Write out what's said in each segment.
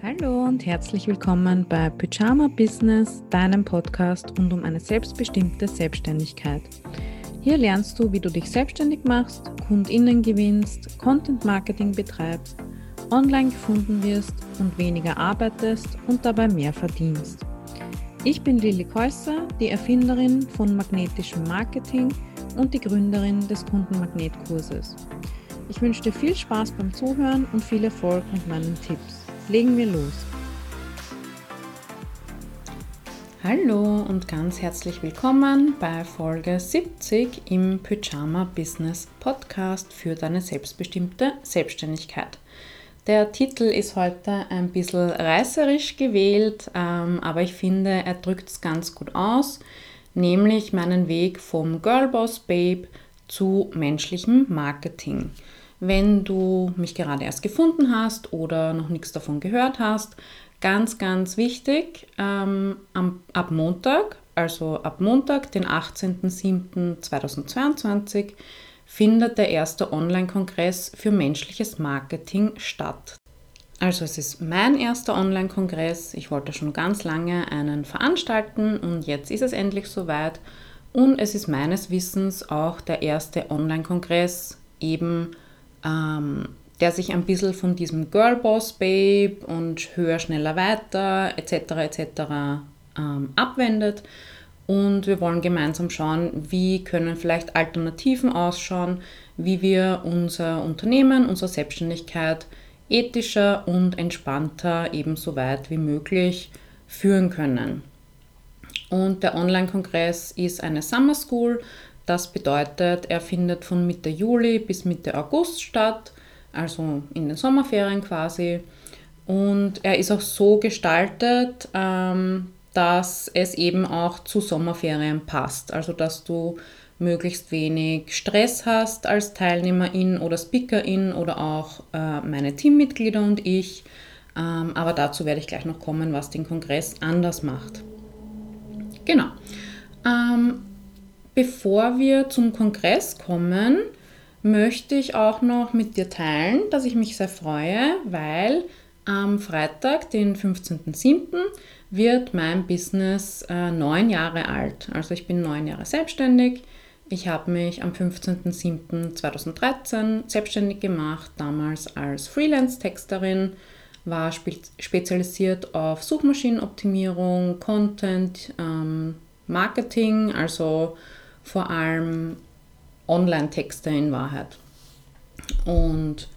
Hallo und herzlich willkommen bei Pyjama Business, deinem Podcast rund um eine selbstbestimmte Selbstständigkeit. Hier lernst du, wie du dich selbstständig machst, KundInnen gewinnst, Content Marketing betreibst, online gefunden wirst und weniger arbeitest und dabei mehr verdienst. Ich bin Lilly Käusser, die Erfinderin von magnetischem Marketing und die Gründerin des Kundenmagnetkurses. Ich wünsche dir viel Spaß beim Zuhören und viel Erfolg mit meinen Tipps. Legen wir los. Hallo und ganz herzlich willkommen bei Folge 70 im Pyjama Business Podcast für deine selbstbestimmte Selbstständigkeit. Der Titel ist heute ein bisschen reißerisch gewählt, ähm, aber ich finde, er drückt es ganz gut aus, nämlich meinen Weg vom Girlboss Babe zu menschlichem Marketing. Wenn du mich gerade erst gefunden hast oder noch nichts davon gehört hast, ganz, ganz wichtig, ähm, am, ab Montag, also ab Montag, den 18.07.2022, findet der erste Online-Kongress für menschliches Marketing statt. Also es ist mein erster Online-Kongress. Ich wollte schon ganz lange einen veranstalten und jetzt ist es endlich soweit. Und es ist meines Wissens auch der erste Online-Kongress eben, ähm, der sich ein bisschen von diesem Girlboss Babe und höher, schneller, weiter etc. etc. Ähm, abwendet und wir wollen gemeinsam schauen, wie können vielleicht Alternativen ausschauen, wie wir unser Unternehmen, unsere Selbstständigkeit ethischer und entspannter ebenso weit wie möglich führen können. Und der Online-Kongress ist eine Summer School. Das bedeutet, er findet von Mitte Juli bis Mitte August statt, also in den Sommerferien quasi. Und er ist auch so gestaltet, ähm, dass es eben auch zu Sommerferien passt. Also dass du möglichst wenig Stress hast als Teilnehmerin oder Speakerin oder auch äh, meine Teammitglieder und ich. Ähm, aber dazu werde ich gleich noch kommen, was den Kongress anders macht. Genau. Bevor wir zum Kongress kommen, möchte ich auch noch mit dir teilen, dass ich mich sehr freue, weil am Freitag, den 15.07., wird mein Business äh, neun Jahre alt. Also ich bin neun Jahre selbstständig. Ich habe mich am 15.07.2013 selbstständig gemacht, damals als Freelance-Texterin, war spe spezialisiert auf Suchmaschinenoptimierung, Content, ähm, Marketing, also vor allem Online-Texte in Wahrheit. Und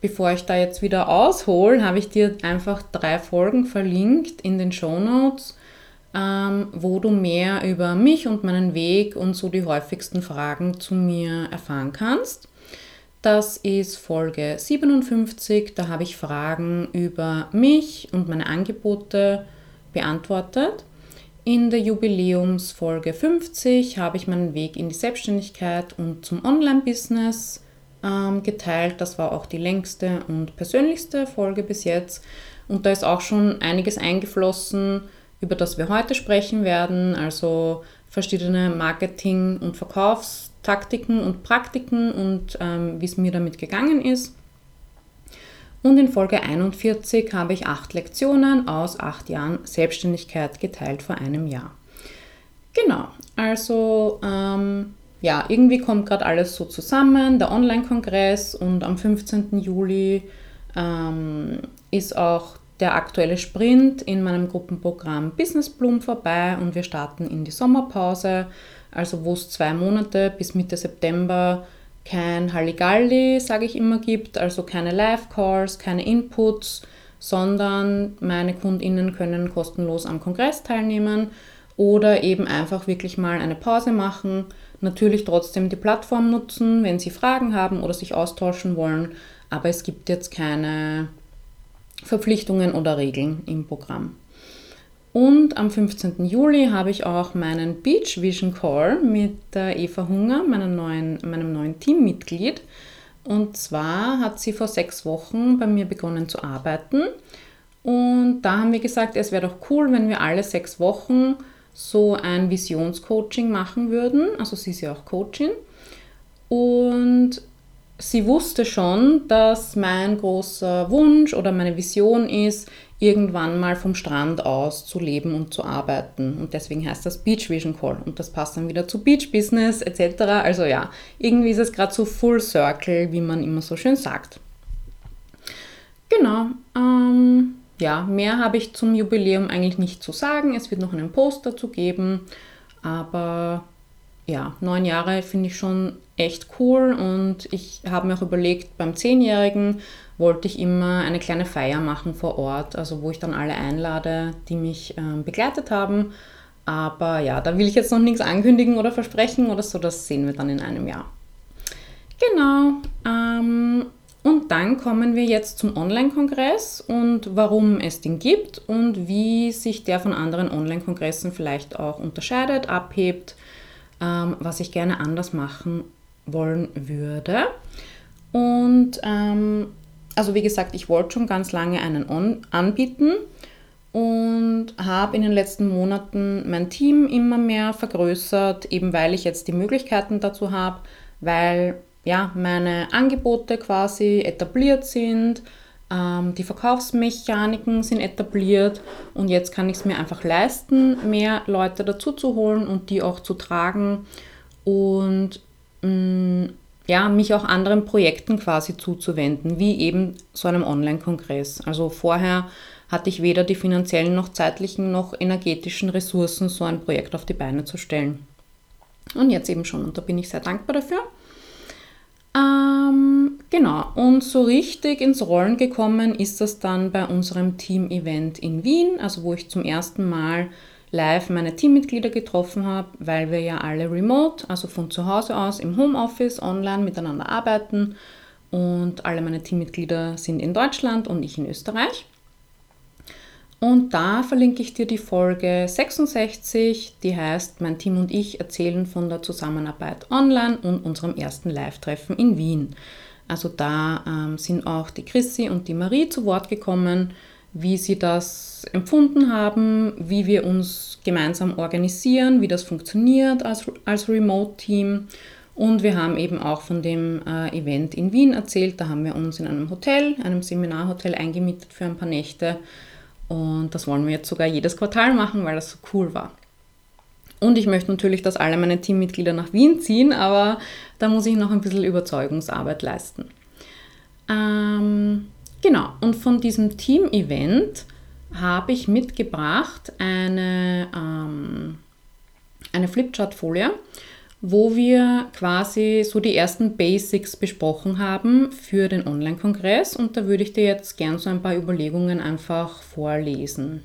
Bevor ich da jetzt wieder aushole, habe ich dir einfach drei Folgen verlinkt in den Show Notes, ähm, wo du mehr über mich und meinen Weg und so die häufigsten Fragen zu mir erfahren kannst. Das ist Folge 57, da habe ich Fragen über mich und meine Angebote beantwortet. In der Jubiläumsfolge 50 habe ich meinen Weg in die Selbstständigkeit und zum Online-Business ähm, geteilt. Das war auch die längste und persönlichste Folge bis jetzt. Und da ist auch schon einiges eingeflossen, über das wir heute sprechen werden. Also verschiedene Marketing- und Verkaufstaktiken und Praktiken und ähm, wie es mir damit gegangen ist. Und in Folge 41 habe ich acht Lektionen aus acht Jahren Selbstständigkeit geteilt vor einem Jahr. Genau, also ähm, ja, irgendwie kommt gerade alles so zusammen, der Online-Kongress und am 15. Juli ähm, ist auch der aktuelle Sprint in meinem Gruppenprogramm Business Bloom vorbei und wir starten in die Sommerpause, also wo es zwei Monate bis Mitte September kein Halligalli, sage ich immer, gibt, also keine Live-Calls, keine Inputs, sondern meine KundInnen können kostenlos am Kongress teilnehmen oder eben einfach wirklich mal eine Pause machen Natürlich trotzdem die Plattform nutzen, wenn Sie Fragen haben oder sich austauschen wollen, aber es gibt jetzt keine Verpflichtungen oder Regeln im Programm. Und am 15. Juli habe ich auch meinen Beach Vision Call mit Eva Hunger, meinem neuen, meinem neuen Teammitglied. Und zwar hat sie vor sechs Wochen bei mir begonnen zu arbeiten. Und da haben wir gesagt, es wäre doch cool, wenn wir alle sechs Wochen so ein Visionscoaching machen würden. Also sie ist ja auch Coachin. Und sie wusste schon, dass mein großer Wunsch oder meine Vision ist, irgendwann mal vom Strand aus zu leben und zu arbeiten. Und deswegen heißt das Beach Vision Call. Und das passt dann wieder zu Beach Business etc. Also ja, irgendwie ist es gerade so Full Circle, wie man immer so schön sagt. Genau. Ähm, ja, mehr habe ich zum Jubiläum eigentlich nicht zu sagen. Es wird noch einen Post dazu geben. Aber ja, neun Jahre finde ich schon echt cool und ich habe mir auch überlegt, beim Zehnjährigen wollte ich immer eine kleine Feier machen vor Ort, also wo ich dann alle einlade, die mich ähm, begleitet haben. Aber ja, da will ich jetzt noch nichts ankündigen oder versprechen oder so, das sehen wir dann in einem Jahr. Genau. Ähm, und dann kommen wir jetzt zum Online-Kongress und warum es den gibt und wie sich der von anderen Online-Kongressen vielleicht auch unterscheidet, abhebt ähm, was ich gerne anders machen wollen würde. Und ähm, also wie gesagt, ich wollte schon ganz lange einen On anbieten und habe in den letzten Monaten mein Team immer mehr vergrößert, eben weil ich jetzt die Möglichkeiten dazu habe, weil ja meine Angebote quasi etabliert sind, ähm, die Verkaufsmechaniken sind etabliert und jetzt kann ich es mir einfach leisten, mehr Leute dazu zu holen und die auch zu tragen und mh, mm, ja, mich auch anderen Projekten quasi zuzuwenden, wie eben so einem Online-Kongress. Also vorher hatte ich weder die finanziellen noch zeitlichen noch energetischen Ressourcen, so ein Projekt auf die Beine zu stellen. Und jetzt eben schon und da bin ich sehr dankbar dafür. Ähm, genau, und so richtig ins Rollen gekommen ist das dann bei unserem Team-Event in Wien, also wo ich zum ersten Mal live meine Teammitglieder getroffen habe, weil wir ja alle remote, also von zu Hause aus im Homeoffice, online miteinander arbeiten und alle meine Teammitglieder sind in Deutschland und ich in Österreich. Und da verlinke ich dir die Folge 66, die heißt Mein Team und ich erzählen von der Zusammenarbeit online und unserem ersten Live-Treffen in Wien. Also da ähm, sind auch die Chrissy und die Marie zu Wort gekommen, wie sie das empfunden haben, wie wir uns gemeinsam organisieren, wie das funktioniert als, als Remote-Team. Und wir haben eben auch von dem äh, Event in Wien erzählt. Da haben wir uns in einem Hotel, einem Seminarhotel eingemietet für ein paar Nächte und das wollen wir jetzt sogar jedes Quartal machen, weil das so cool war. Und ich möchte natürlich, dass alle meine Teammitglieder nach Wien ziehen, aber da muss ich noch ein bisschen Überzeugungsarbeit leisten. Ähm, genau, und von diesem Team-Event habe ich mitgebracht eine, ähm, eine Flipchart-Folie wo wir quasi so die ersten Basics besprochen haben für den Online-Kongress und da würde ich dir jetzt gern so ein paar Überlegungen einfach vorlesen.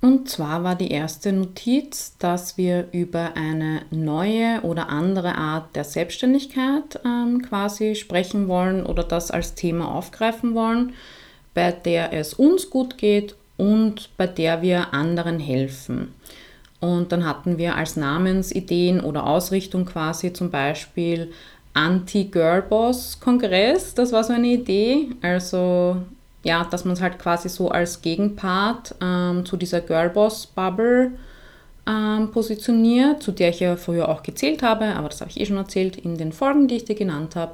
Und zwar war die erste Notiz, dass wir über eine neue oder andere Art der Selbstständigkeit ähm, quasi sprechen wollen oder das als Thema aufgreifen wollen, bei der es uns gut geht und bei der wir anderen helfen. Und dann hatten wir als Namensideen oder Ausrichtung quasi zum Beispiel Anti-Girlboss-Kongress. Das war so eine Idee. Also ja, dass man es halt quasi so als Gegenpart ähm, zu dieser Girlboss-Bubble ähm, positioniert, zu der ich ja früher auch gezählt habe, aber das habe ich eh schon erzählt in den Folgen, die ich dir genannt habe.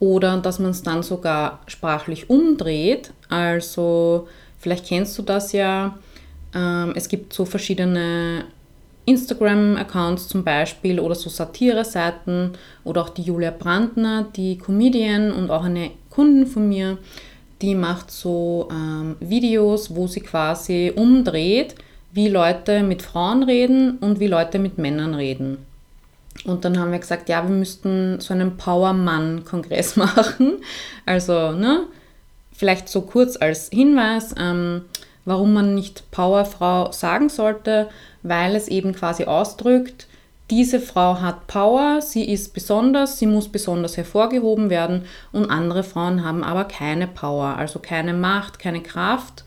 Oder dass man es dann sogar sprachlich umdreht. Also vielleicht kennst du das ja, ähm, es gibt so verschiedene Instagram-Accounts zum Beispiel oder so Satire-Seiten oder auch die Julia Brandner, die Comedian und auch eine Kundin von mir, die macht so ähm, Videos, wo sie quasi umdreht, wie Leute mit Frauen reden und wie Leute mit Männern reden. Und dann haben wir gesagt, ja, wir müssten so einen Power-Mann-Kongress machen. Also, ne, vielleicht so kurz als Hinweis. Ähm, warum man nicht Powerfrau sagen sollte, weil es eben quasi ausdrückt, diese Frau hat Power, sie ist besonders, sie muss besonders hervorgehoben werden und andere Frauen haben aber keine Power, also keine Macht, keine Kraft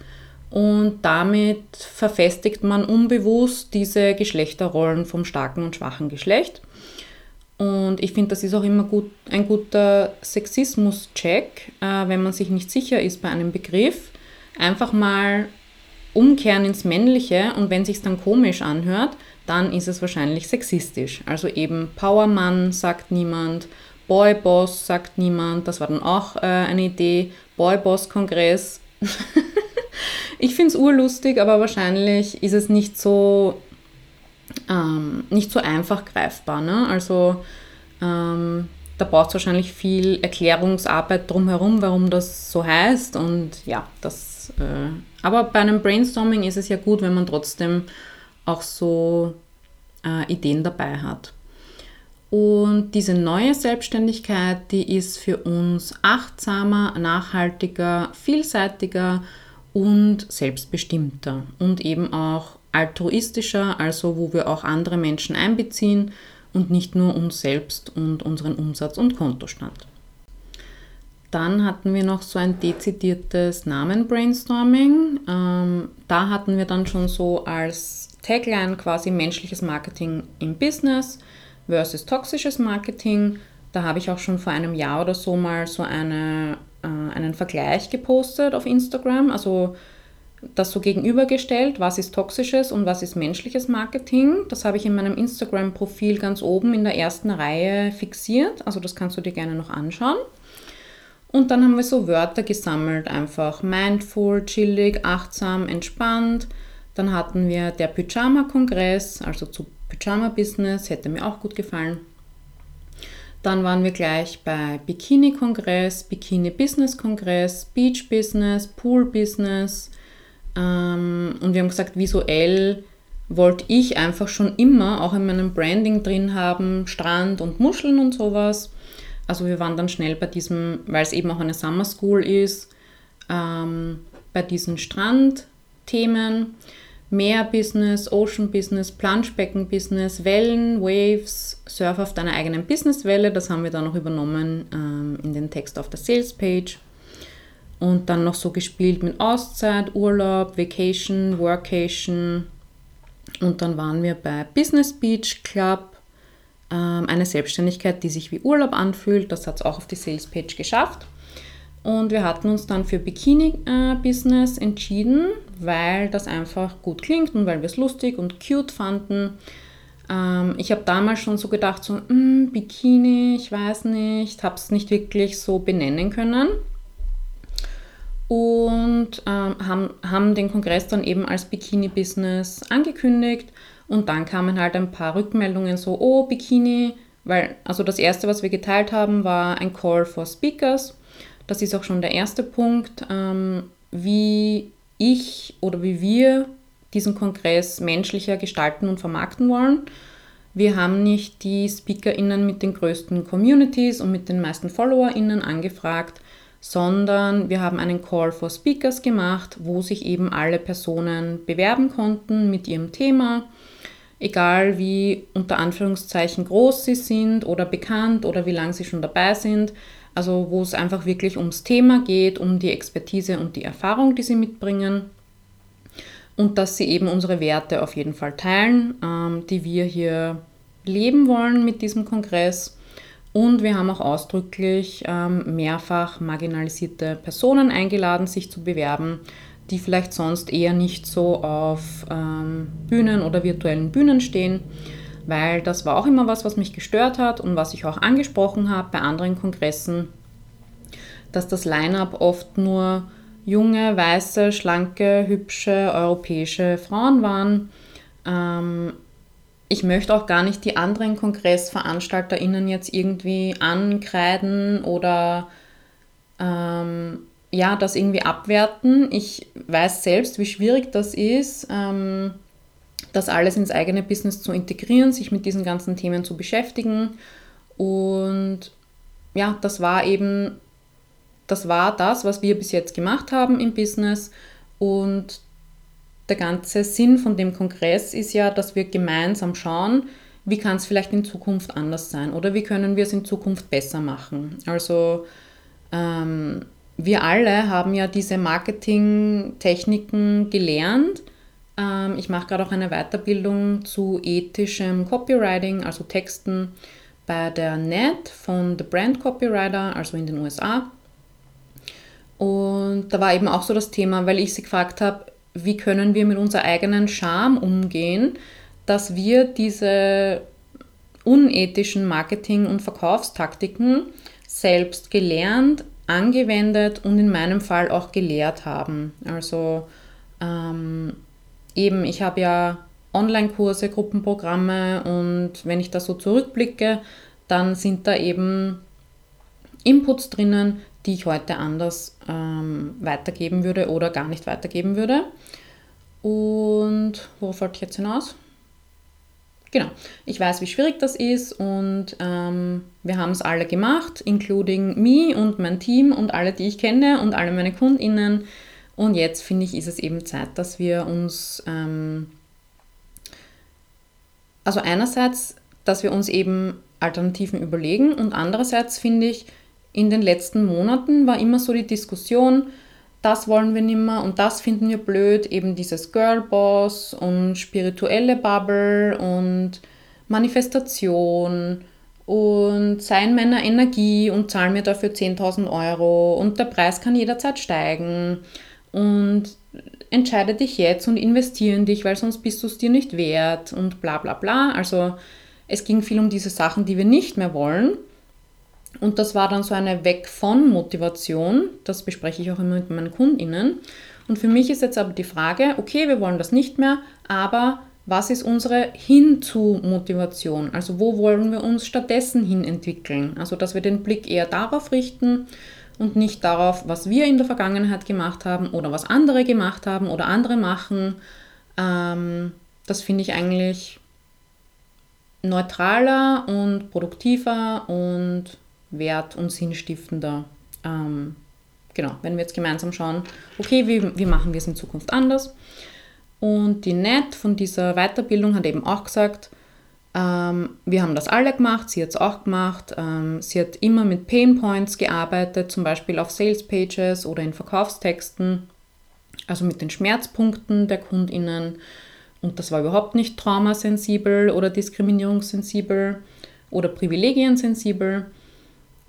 und damit verfestigt man unbewusst diese Geschlechterrollen vom starken und schwachen Geschlecht. Und ich finde, das ist auch immer gut, ein guter Sexismus-Check, äh, wenn man sich nicht sicher ist bei einem Begriff. Einfach mal umkehren ins Männliche und wenn sich dann komisch anhört, dann ist es wahrscheinlich sexistisch. Also eben Powermann sagt niemand, Boy Boss sagt niemand. Das war dann auch äh, eine Idee. Boy Boss Kongress. ich finde es urlustig, aber wahrscheinlich ist es nicht so, ähm, nicht so einfach greifbar. Ne? Also ähm, da braucht es wahrscheinlich viel Erklärungsarbeit drumherum, warum das so heißt. Und ja, das. Äh, aber bei einem Brainstorming ist es ja gut, wenn man trotzdem auch so äh, Ideen dabei hat. Und diese neue Selbstständigkeit, die ist für uns achtsamer, nachhaltiger, vielseitiger und selbstbestimmter und eben auch altruistischer, also wo wir auch andere Menschen einbeziehen und nicht nur uns selbst und unseren Umsatz und Kontostand. Dann hatten wir noch so ein dezidiertes Namen-Brainstorming. Ähm, da hatten wir dann schon so als Tagline quasi menschliches Marketing im Business versus toxisches Marketing. Da habe ich auch schon vor einem Jahr oder so mal so eine, äh, einen Vergleich gepostet auf Instagram. Also das so gegenübergestellt, was ist toxisches und was ist menschliches Marketing. Das habe ich in meinem Instagram-Profil ganz oben in der ersten Reihe fixiert. Also das kannst du dir gerne noch anschauen. Und dann haben wir so Wörter gesammelt, einfach mindful, chillig, achtsam, entspannt. Dann hatten wir der Pyjama-Kongress, also zu Pyjama-Business, hätte mir auch gut gefallen. Dann waren wir gleich bei Bikini-Kongress, Bikini-Business-Kongress, Beach-Business, Pool-Business, ähm, und wir haben gesagt, visuell wollte ich einfach schon immer auch in meinem Branding drin haben, Strand und Muscheln und sowas. Also wir waren dann schnell bei diesem, weil es eben auch eine Summer School ist, ähm, bei diesen Strandthemen. Meer-Business, Ocean-Business, Planschbecken-Business, Wellen, Waves, Surf auf deiner eigenen Businesswelle. Das haben wir dann noch übernommen ähm, in den Text auf der Sales-Page und dann noch so gespielt mit Auszeit, Urlaub, Vacation, Workation. Und dann waren wir bei Business Beach Club, ähm, eine Selbstständigkeit, die sich wie Urlaub anfühlt. Das hat es auch auf die Sales Page geschafft. Und wir hatten uns dann für Bikini-Business entschieden, weil das einfach gut klingt und weil wir es lustig und cute fanden. Ähm, ich habe damals schon so gedacht, so, mm, Bikini, ich weiß nicht, habe es nicht wirklich so benennen können und ähm, haben, haben den Kongress dann eben als Bikini-Business angekündigt und dann kamen halt ein paar Rückmeldungen so, oh, Bikini, weil, also das erste, was wir geteilt haben, war ein Call for Speakers. Das ist auch schon der erste Punkt, ähm, wie ich oder wie wir diesen Kongress menschlicher gestalten und vermarkten wollen. Wir haben nicht die SpeakerInnen mit den größten Communities und mit den meisten FollowerInnen angefragt, sondern wir haben einen Call for Speakers gemacht, wo sich eben alle Personen bewerben konnten mit ihrem Thema, egal wie unter Anführungszeichen groß sie sind oder bekannt oder wie lange sie schon dabei sind. Also wo es einfach wirklich ums Thema geht, um die Expertise und die Erfahrung, die sie mitbringen. Und dass sie eben unsere Werte auf jeden Fall teilen, ähm, die wir hier leben wollen mit diesem Kongress. Und wir haben auch ausdrücklich ähm, mehrfach marginalisierte Personen eingeladen, sich zu bewerben, die vielleicht sonst eher nicht so auf ähm, Bühnen oder virtuellen Bühnen stehen, weil das war auch immer was, was mich gestört hat und was ich auch angesprochen habe bei anderen Kongressen, dass das Line-up oft nur junge, weiße, schlanke, hübsche europäische Frauen waren. Ähm, ich möchte auch gar nicht die anderen KongressveranstalterInnen jetzt irgendwie ankreiden oder ähm, ja, das irgendwie abwerten. Ich weiß selbst, wie schwierig das ist, ähm, das alles ins eigene Business zu integrieren, sich mit diesen ganzen Themen zu beschäftigen. Und ja, das war eben, das war das, was wir bis jetzt gemacht haben im Business. Und der ganze Sinn von dem Kongress ist ja, dass wir gemeinsam schauen, wie kann es vielleicht in Zukunft anders sein oder wie können wir es in Zukunft besser machen. Also ähm, wir alle haben ja diese Marketingtechniken gelernt. Ähm, ich mache gerade auch eine Weiterbildung zu ethischem Copywriting, also Texten bei der NET von The Brand Copywriter, also in den USA. Und da war eben auch so das Thema, weil ich sie gefragt habe, wie können wir mit unserer eigenen Scham umgehen, dass wir diese unethischen Marketing- und Verkaufstaktiken selbst gelernt, angewendet und in meinem Fall auch gelehrt haben. Also ähm, eben, ich habe ja Online-Kurse, Gruppenprogramme und wenn ich da so zurückblicke, dann sind da eben Inputs drinnen, die ich heute anders ähm, weitergeben würde oder gar nicht weitergeben würde. Und worauf wollte ich jetzt hinaus? Genau, ich weiß, wie schwierig das ist und ähm, wir haben es alle gemacht, including me und mein Team und alle, die ich kenne und alle meine KundInnen. Und jetzt finde ich, ist es eben Zeit, dass wir uns, ähm, also einerseits, dass wir uns eben Alternativen überlegen und andererseits finde ich, in den letzten Monaten war immer so die Diskussion, das wollen wir nicht mehr und das finden wir blöd, eben dieses Girlboss und spirituelle Bubble und Manifestation und seien Männer Energie und zahlen mir dafür 10.000 Euro und der Preis kann jederzeit steigen und entscheide dich jetzt und investiere in dich, weil sonst bist du es dir nicht wert und bla bla bla. Also es ging viel um diese Sachen, die wir nicht mehr wollen. Und das war dann so eine Weg von Motivation. Das bespreche ich auch immer mit meinen KundInnen. Und für mich ist jetzt aber die Frage, okay, wir wollen das nicht mehr, aber was ist unsere Hinzu-Motivation? Also wo wollen wir uns stattdessen hin entwickeln? Also dass wir den Blick eher darauf richten und nicht darauf, was wir in der Vergangenheit gemacht haben oder was andere gemacht haben oder andere machen. Ähm, das finde ich eigentlich neutraler und produktiver und wert- und sinnstiftender. Ähm, genau, wenn wir jetzt gemeinsam schauen, okay, wie, wie machen wir es in Zukunft anders? Und die Net von dieser Weiterbildung hat eben auch gesagt, wir haben das alle gemacht, sie hat es auch gemacht. Ähm, sie hat immer mit Pain Points gearbeitet, zum Beispiel auf Sales Pages oder in Verkaufstexten, also mit den Schmerzpunkten der KundInnen. Und das war überhaupt nicht traumasensibel oder diskriminierungssensibel oder privilegiensensibel.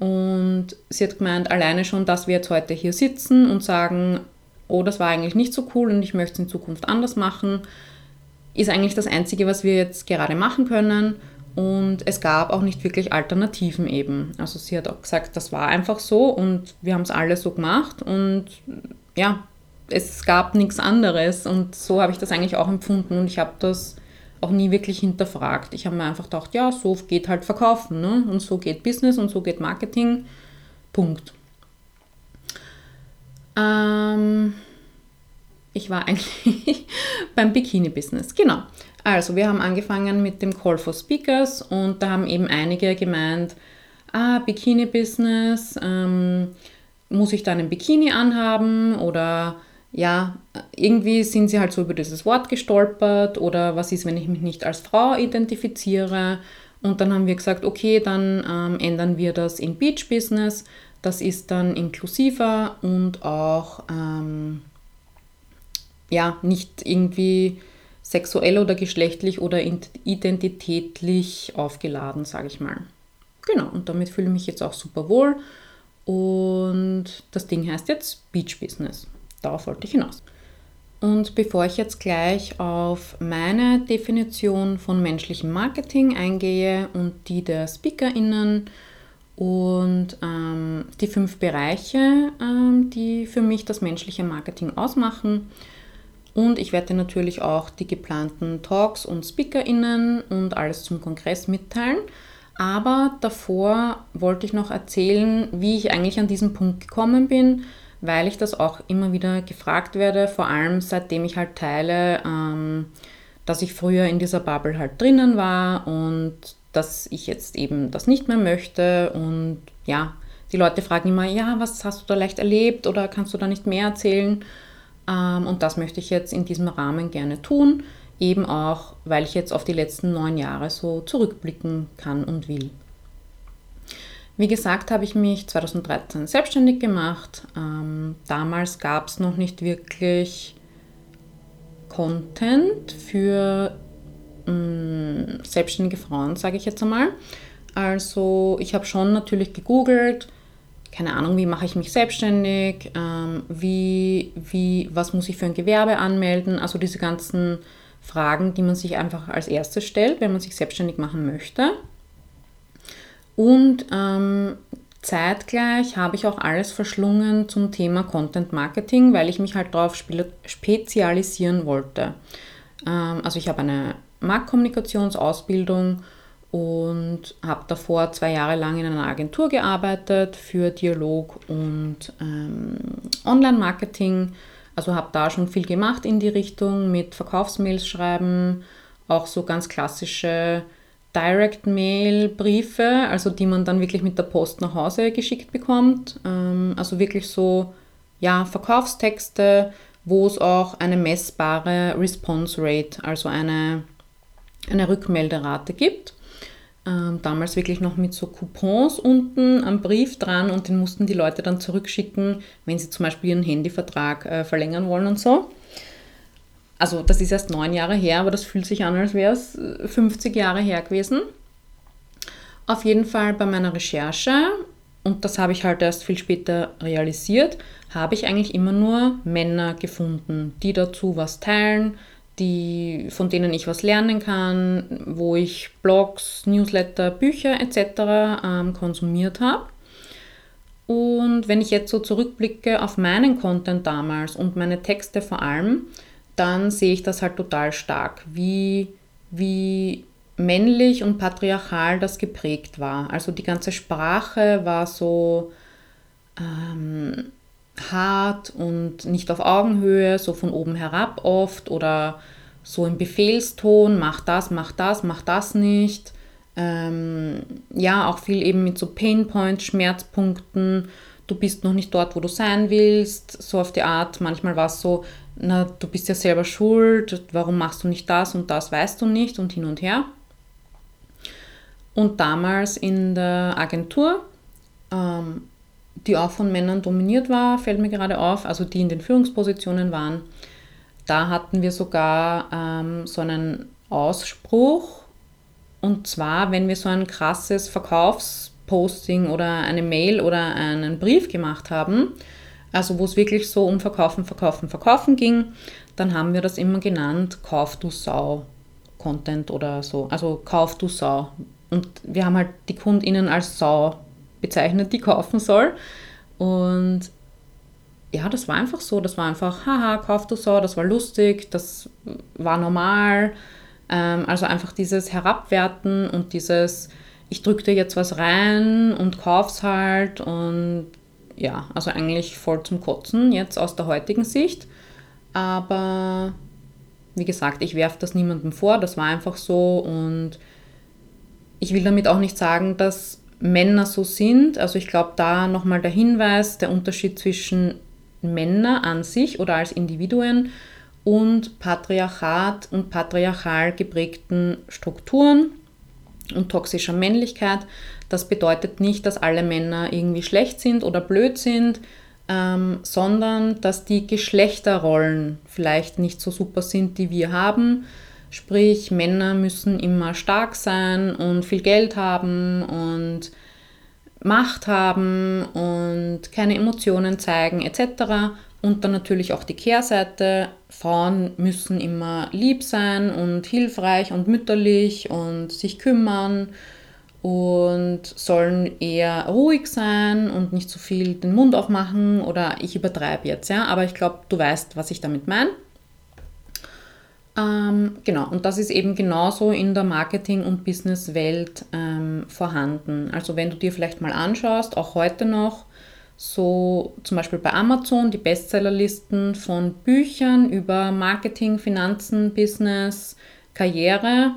Und sie hat gemeint, alleine schon, dass wir jetzt heute hier sitzen und sagen, oh, das war eigentlich nicht so cool und ich möchte es in Zukunft anders machen, ist eigentlich das Einzige, was wir jetzt gerade machen können. Und es gab auch nicht wirklich Alternativen eben. Also sie hat auch gesagt, das war einfach so und wir haben es alle so gemacht und ja, es gab nichts anderes. Und so habe ich das eigentlich auch empfunden und ich habe das auch nie wirklich hinterfragt. Ich habe mir einfach gedacht, ja, so geht halt Verkaufen ne? und so geht Business und so geht Marketing. Punkt. Ähm, ich war eigentlich beim Bikini-Business. Genau. Also, wir haben angefangen mit dem Call for Speakers und da haben eben einige gemeint, ah, Bikini-Business, ähm, muss ich da einen Bikini anhaben oder ja, irgendwie sind sie halt so über dieses Wort gestolpert oder was ist, wenn ich mich nicht als Frau identifiziere. Und dann haben wir gesagt, okay, dann ähm, ändern wir das in Beach Business. Das ist dann inklusiver und auch ähm, ja, nicht irgendwie sexuell oder geschlechtlich oder identitätlich aufgeladen, sage ich mal. Genau, und damit fühle ich mich jetzt auch super wohl. Und das Ding heißt jetzt Beach Business. Darauf wollte ich hinaus. Und bevor ich jetzt gleich auf meine Definition von menschlichem Marketing eingehe und die der SpeakerInnen und ähm, die fünf Bereiche, ähm, die für mich das menschliche Marketing ausmachen, und ich werde natürlich auch die geplanten Talks und SpeakerInnen und alles zum Kongress mitteilen. Aber davor wollte ich noch erzählen, wie ich eigentlich an diesen Punkt gekommen bin, weil ich das auch immer wieder gefragt werde, vor allem seitdem ich halt teile, ähm, dass ich früher in dieser Bubble halt drinnen war und dass ich jetzt eben das nicht mehr möchte. Und ja, die Leute fragen immer, ja, was hast du da leicht erlebt oder kannst du da nicht mehr erzählen? Ähm, und das möchte ich jetzt in diesem Rahmen gerne tun, eben auch, weil ich jetzt auf die letzten neun Jahre so zurückblicken kann und will. Wie gesagt, habe ich mich 2013 selbstständig gemacht. Ähm, damals gab es noch nicht wirklich Content für mh, selbstständige Frauen, sage ich jetzt einmal. Also ich habe schon natürlich gegoogelt, keine Ahnung, wie mache ich mich selbstständig, ähm, wie, wie, was muss ich für ein Gewerbe anmelden, also diese ganzen Fragen, die man sich einfach als erstes stellt, wenn man sich selbstständig machen möchte. Und ähm, zeitgleich habe ich auch alles verschlungen zum Thema Content Marketing, weil ich mich halt darauf spezialisieren wollte. Ähm, also ich habe eine Marktkommunikationsausbildung und habe davor zwei Jahre lang in einer Agentur gearbeitet für Dialog und ähm, Online-Marketing. Also habe da schon viel gemacht in die Richtung mit Verkaufsmails schreiben, auch so ganz klassische Direct-Mail-Briefe, also die man dann wirklich mit der Post nach Hause geschickt bekommt. Ähm, also wirklich so, ja, Verkaufstexte, wo es auch eine messbare Response Rate, also eine, eine Rückmelderate gibt. Ähm, damals wirklich noch mit so Coupons unten am Brief dran und den mussten die Leute dann zurückschicken, wenn sie zum Beispiel ihren Handyvertrag äh, verlängern wollen und so. Also das ist erst neun Jahre her, aber das fühlt sich an, als wäre es 50 Jahre her gewesen. Auf jeden Fall bei meiner Recherche, und das habe ich halt erst viel später realisiert, habe ich eigentlich immer nur Männer gefunden, die dazu was teilen, die, von denen ich was lernen kann, wo ich Blogs, Newsletter, Bücher etc. Ähm, konsumiert habe. Und wenn ich jetzt so zurückblicke auf meinen Content damals und meine Texte vor allem, dann sehe ich das halt total stark, wie, wie männlich und patriarchal das geprägt war. Also die ganze Sprache war so ähm, hart und nicht auf Augenhöhe, so von oben herab oft oder so im Befehlston, mach das, mach das, mach das nicht. Ähm, ja, auch viel eben mit so Painpoints, Schmerzpunkten. Du bist noch nicht dort, wo du sein willst. So auf die Art. Manchmal war es so, na, du bist ja selber schuld. Warum machst du nicht das und das weißt du nicht und hin und her. Und damals in der Agentur ähm, die auch von Männern dominiert war, fällt mir gerade auf, also die in den Führungspositionen waren. Da hatten wir sogar ähm, so einen Ausspruch, und zwar, wenn wir so ein krasses Verkaufsposting oder eine Mail oder einen Brief gemacht haben, also wo es wirklich so um Verkaufen, Verkaufen, Verkaufen ging, dann haben wir das immer genannt, Kauf du Sau Content oder so. Also Kauf du Sau. Und wir haben halt die KundInnen als Sau bezeichnet, die kaufen soll. Und ja, das war einfach so. Das war einfach, haha, kauf du so, das war lustig, das war normal. Ähm, also einfach dieses Herabwerten und dieses, ich drücke dir jetzt was rein und kauf's halt und ja, also eigentlich voll zum Kotzen jetzt aus der heutigen Sicht. Aber wie gesagt, ich werfe das niemandem vor, das war einfach so und ich will damit auch nicht sagen, dass Männer so sind. Also ich glaube, da nochmal der Hinweis, der Unterschied zwischen Männer an sich oder als Individuen und Patriarchat und patriarchal geprägten Strukturen und toxischer Männlichkeit. Das bedeutet nicht, dass alle Männer irgendwie schlecht sind oder blöd sind, ähm, sondern dass die Geschlechterrollen vielleicht nicht so super sind, die wir haben Sprich, Männer müssen immer stark sein und viel Geld haben und Macht haben und keine Emotionen zeigen etc. Und dann natürlich auch die Kehrseite. Frauen müssen immer lieb sein und hilfreich und mütterlich und sich kümmern und sollen eher ruhig sein und nicht so viel den Mund aufmachen oder ich übertreibe jetzt, ja, aber ich glaube, du weißt, was ich damit meine. Ähm, genau, und das ist eben genauso in der Marketing- und Businesswelt ähm, vorhanden. Also wenn du dir vielleicht mal anschaust, auch heute noch, so zum Beispiel bei Amazon die Bestsellerlisten von Büchern über Marketing, Finanzen, Business, Karriere.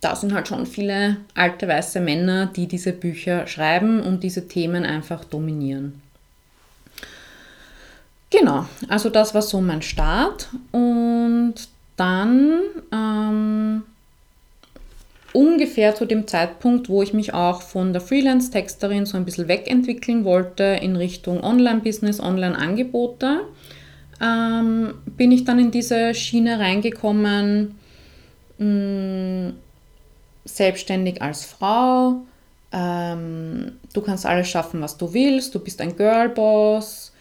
Da sind halt schon viele alte weiße Männer, die diese Bücher schreiben und diese Themen einfach dominieren. Genau, also das war so mein Start und dann ähm, ungefähr zu dem Zeitpunkt, wo ich mich auch von der Freelance-Texterin so ein bisschen wegentwickeln wollte in Richtung Online-Business, Online-Angebote, ähm, bin ich dann in diese Schiene reingekommen, mh, mm, selbstständig als Frau. Ähm, du kannst alles schaffen, was du willst. Du bist ein Girlboss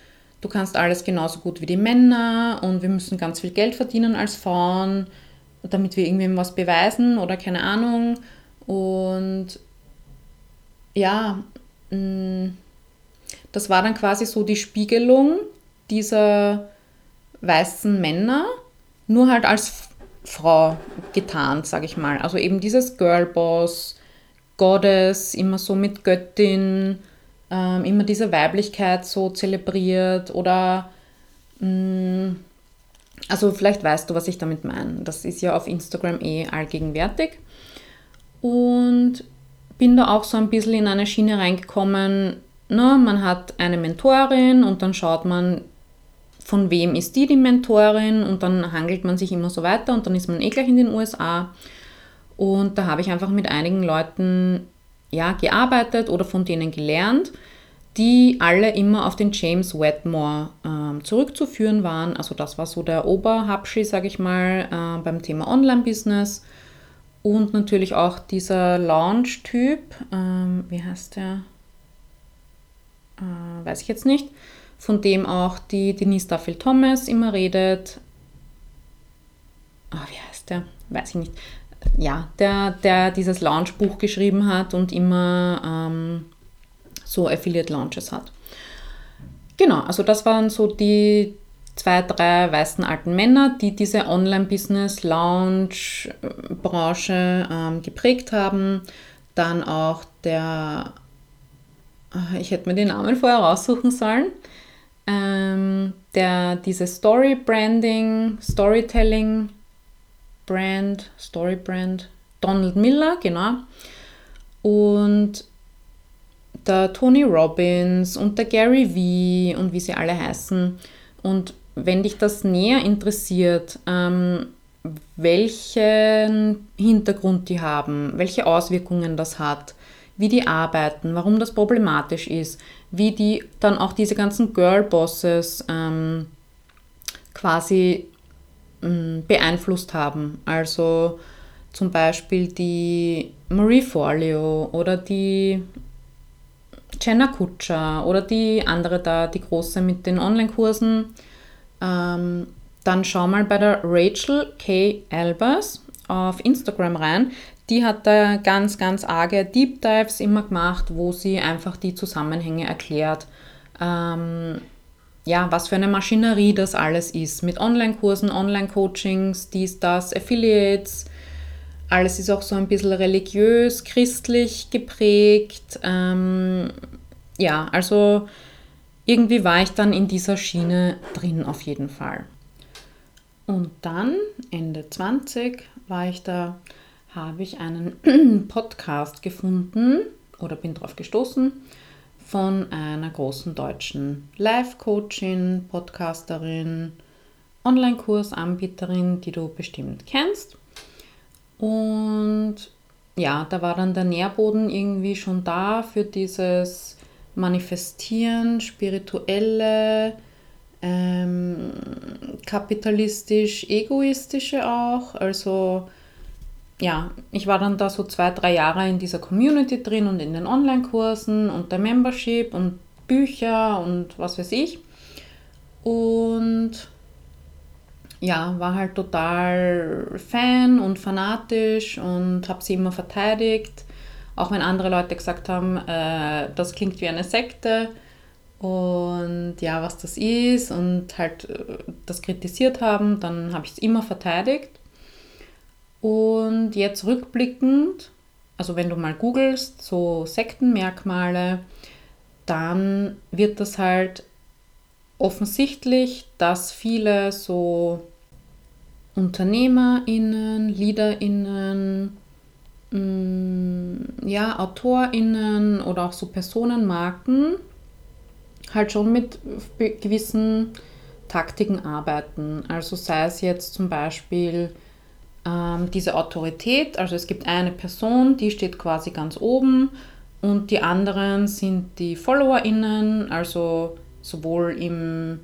du kannst alles genauso gut wie die Männer und wir müssen ganz viel Geld verdienen als Frauen, damit wir irgendwem was beweisen oder keine Ahnung. Und ja, mm, das war dann quasi so die Spiegelung dieser weißen Männer, nur halt als Frau getarnt, sage ich mal. Also eben dieses Girlboss, Goddess, immer so mit Göttin, ähm, immer diese Weiblichkeit so zelebriert oder mh, mm, also vielleicht weißt du, was ich damit meine. Das ist ja auf Instagram eh allgegenwärtig. Und bin da auch so ein bisschen in eine Schiene reingekommen. Na, man hat eine Mentorin und dann schaut man, von wem ist die die Mentorin und dann hangelt man sich immer so weiter und dann ist man eh gleich in den USA. Und da habe ich einfach mit einigen Leuten ja, gearbeitet oder von denen gelernt, die alle immer auf den James Wetmore äh, zurückzuführen waren. Also das war so der Oberhabschi, sage ich mal, äh, beim Thema Online-Business. Und natürlich auch dieser Launch-Typ, ähm, wie heißt der? Äh, weiß ich jetzt nicht von dem auch die Denise Duffield Thomas immer redet. Oh, wie heißt der? Weiß ich nicht. Ja, der, der dieses Launch-Buch geschrieben hat und immer ähm, so Affiliate-Launches hat. Genau, also das waren so die zwei, drei weißen alten Männer, die diese Online-Business-Launch-Branche ähm, geprägt haben. Dann auch der, ah, ich hätte mir den Namen vorher raussuchen sollen, ähm, der diese Story Branding, Storytelling Brand, Story Brand, Donald Miller, genau. Und der Tony Robbins und der Gary Vee und wie sie alle heißen. Und wenn dich das näher interessiert, ähm, welchen Hintergrund die haben, welche Auswirkungen das hat, wie die arbeiten, warum das problematisch ist, wie die dann auch diese ganzen Girl-Bosses ähm, quasi beeinflusst haben. Also zum Beispiel die Marie Forleo oder die Jenna Kutscher oder die andere da, die große mit den Online-Kursen. Ähm, dann schau mal bei der Rachel K. Albers auf Instagram rein die hat da ganz, ganz arge Deep Dives immer gemacht, wo sie einfach die Zusammenhänge erklärt. Ähm, ja, was für eine Maschinerie das alles ist. Mit Online-Kursen, Online-Coachings, dies, das, Affiliates. Alles ist auch so ein bisschen religiös, christlich geprägt. Ähm, ja, also irgendwie war ich dann in dieser Schiene drin auf jeden Fall. Und dann, Ende 20, war ich da habe ich einen Podcast gefunden oder bin darauf gestoßen von einer großen deutschen Live-Coachin, Podcasterin, Online-Kursanbieterin, die du bestimmt kennst. Und ja, da war dann der Nährboden irgendwie schon da für dieses Manifestieren, spirituelle, ähm, kapitalistisch, egoistische auch. Also ja, ich war dann da so zwei, drei Jahre in dieser Community drin und in den Online-Kursen und der Membership und Bücher und was weiß ich. Und ja, war halt total Fan und fanatisch und habe sie immer verteidigt. Auch wenn andere Leute gesagt haben, äh, das klingt wie eine Sekte und ja, was das ist und halt äh, das kritisiert haben, dann habe ich es immer verteidigt. Und jetzt rückblickend, also wenn du mal googelst, so Sektenmerkmale, dann wird das halt offensichtlich, dass viele so UnternehmerInnen, LeaderInnen, mm, ja, AutorInnen oder auch so Personenmarken halt schon mit gewissen Taktiken arbeiten. Also sei es jetzt zum Beispiel ähm, diese Autorität, also es gibt eine Person, die steht quasi ganz oben und die anderen sind die FollowerInnen, also sowohl im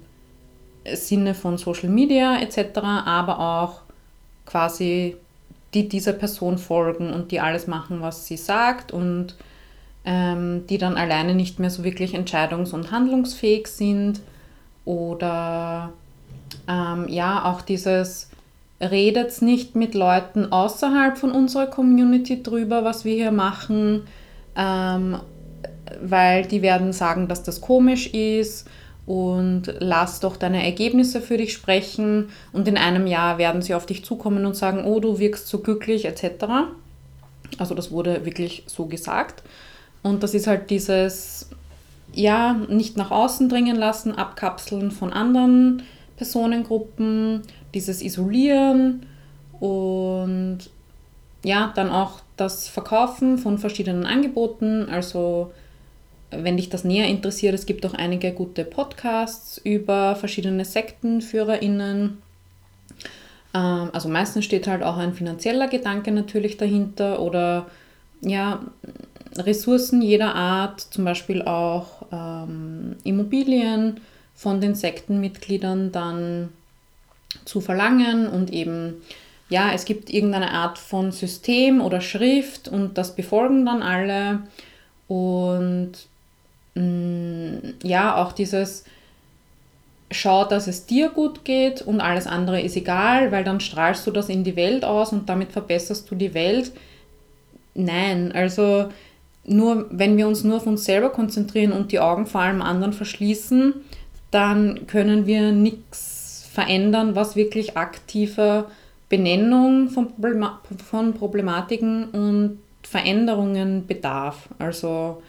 Sinne von Social Media etc., aber auch quasi die dieser Person folgen und die alles machen, was sie sagt und ähm, die dann alleine nicht mehr so wirklich entscheidungs- und handlungsfähig sind oder ähm, ja auch dieses redet nicht mit Leuten außerhalb von unserer Community drüber, was wir hier machen. Ähm, weil die werden sagen, dass das komisch ist und lass doch deine Ergebnisse für dich sprechen und in einem Jahr werden sie auf dich zukommen und sagen, oh, du wirkst so glücklich etc. Also das wurde wirklich so gesagt. Und das ist halt dieses, ja, nicht nach außen dringen lassen, abkapseln von anderen Personengruppen, dieses Isolieren und ja, dann auch das Verkaufen von verschiedenen Angeboten. Also wenn dich das näher interessiert, es gibt auch einige gute Podcasts über verschiedene SektenführerInnen. Ähm, also meistens steht halt auch ein finanzieller Gedanke natürlich dahinter oder ja, Ressourcen jeder Art, zum Beispiel auch ähm, Immobilien von den Sektenmitgliedern dann zu verlangen und eben, ja, es gibt irgendeine Art von System oder Schrift und das befolgen dann alle und mh, mm, ja, auch dieses schau, dass es dir gut geht und alles andere ist egal, weil dann strahlst du das in die Welt aus und damit verbesserst du die Welt. Nein, also nur wenn wir uns nur auf uns selber konzentrieren und die Augen vor allem anderen verschließen, dann können wir nichts verändern, was wirklich aktive Benennung von, Problema von Problematiken und Veränderungen bedarf. Also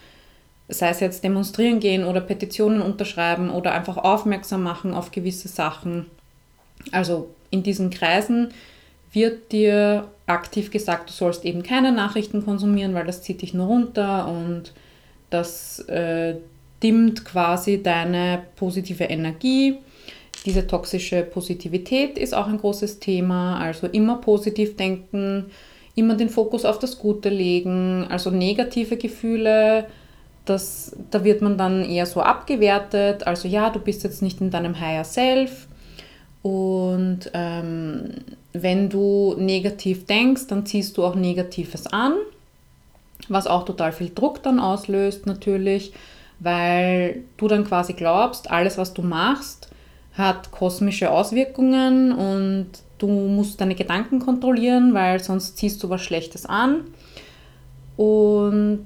sei es jetzt demonstrieren gehen oder Petitionen unterschreiben oder einfach aufmerksam machen auf gewisse Sachen. Also in diesen Kreisen wird dir aktiv gesagt, du sollst eben keine Nachrichten konsumieren, weil das zieht dich nur runter und das äh, dimmt quasi deine positive Energie. Diese toxische Positivität ist auch ein großes Thema, also immer positiv denken, immer den Fokus auf das Gute legen, also negative Gefühle, das, da wird man dann eher so abgewertet, also ja, du bist jetzt nicht in deinem Higher Self, und ähm, wenn du negativ denkst, dann ziehst du auch Negatives an, was auch total viel Druck dann auslöst natürlich, weil du dann quasi glaubst, alles, was du machst, hat kosmische Auswirkungen und du musst deine Gedanken kontrollieren, weil sonst ziehst du was Schlechtes an. Und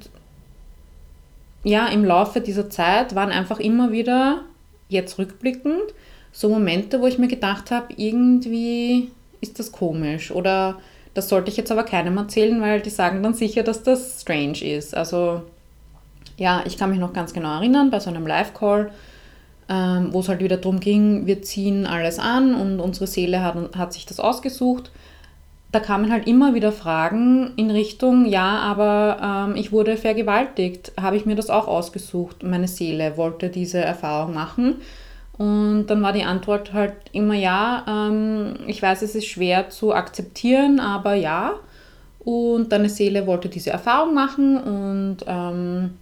ja, im Laufe dieser Zeit waren einfach immer wieder, jetzt rückblickend, so Momente, wo ich mir gedacht habe, irgendwie ist das komisch oder das sollte ich jetzt aber keinem erzählen, weil die sagen dann sicher, dass das strange ist. Also ja, ich kann mich noch ganz genau erinnern bei so einem Live-Call, wo es halt wieder darum ging, wir ziehen alles an und unsere Seele hat, hat sich das ausgesucht. Da kamen halt immer wieder Fragen in Richtung, ja, aber ähm, ich wurde vergewaltigt, habe ich mir das auch ausgesucht. Meine Seele wollte diese Erfahrung machen. Und dann war die Antwort halt immer ja. Ähm, ich weiß, es ist schwer zu akzeptieren, aber ja. Und deine Seele wollte diese Erfahrung machen und ähm,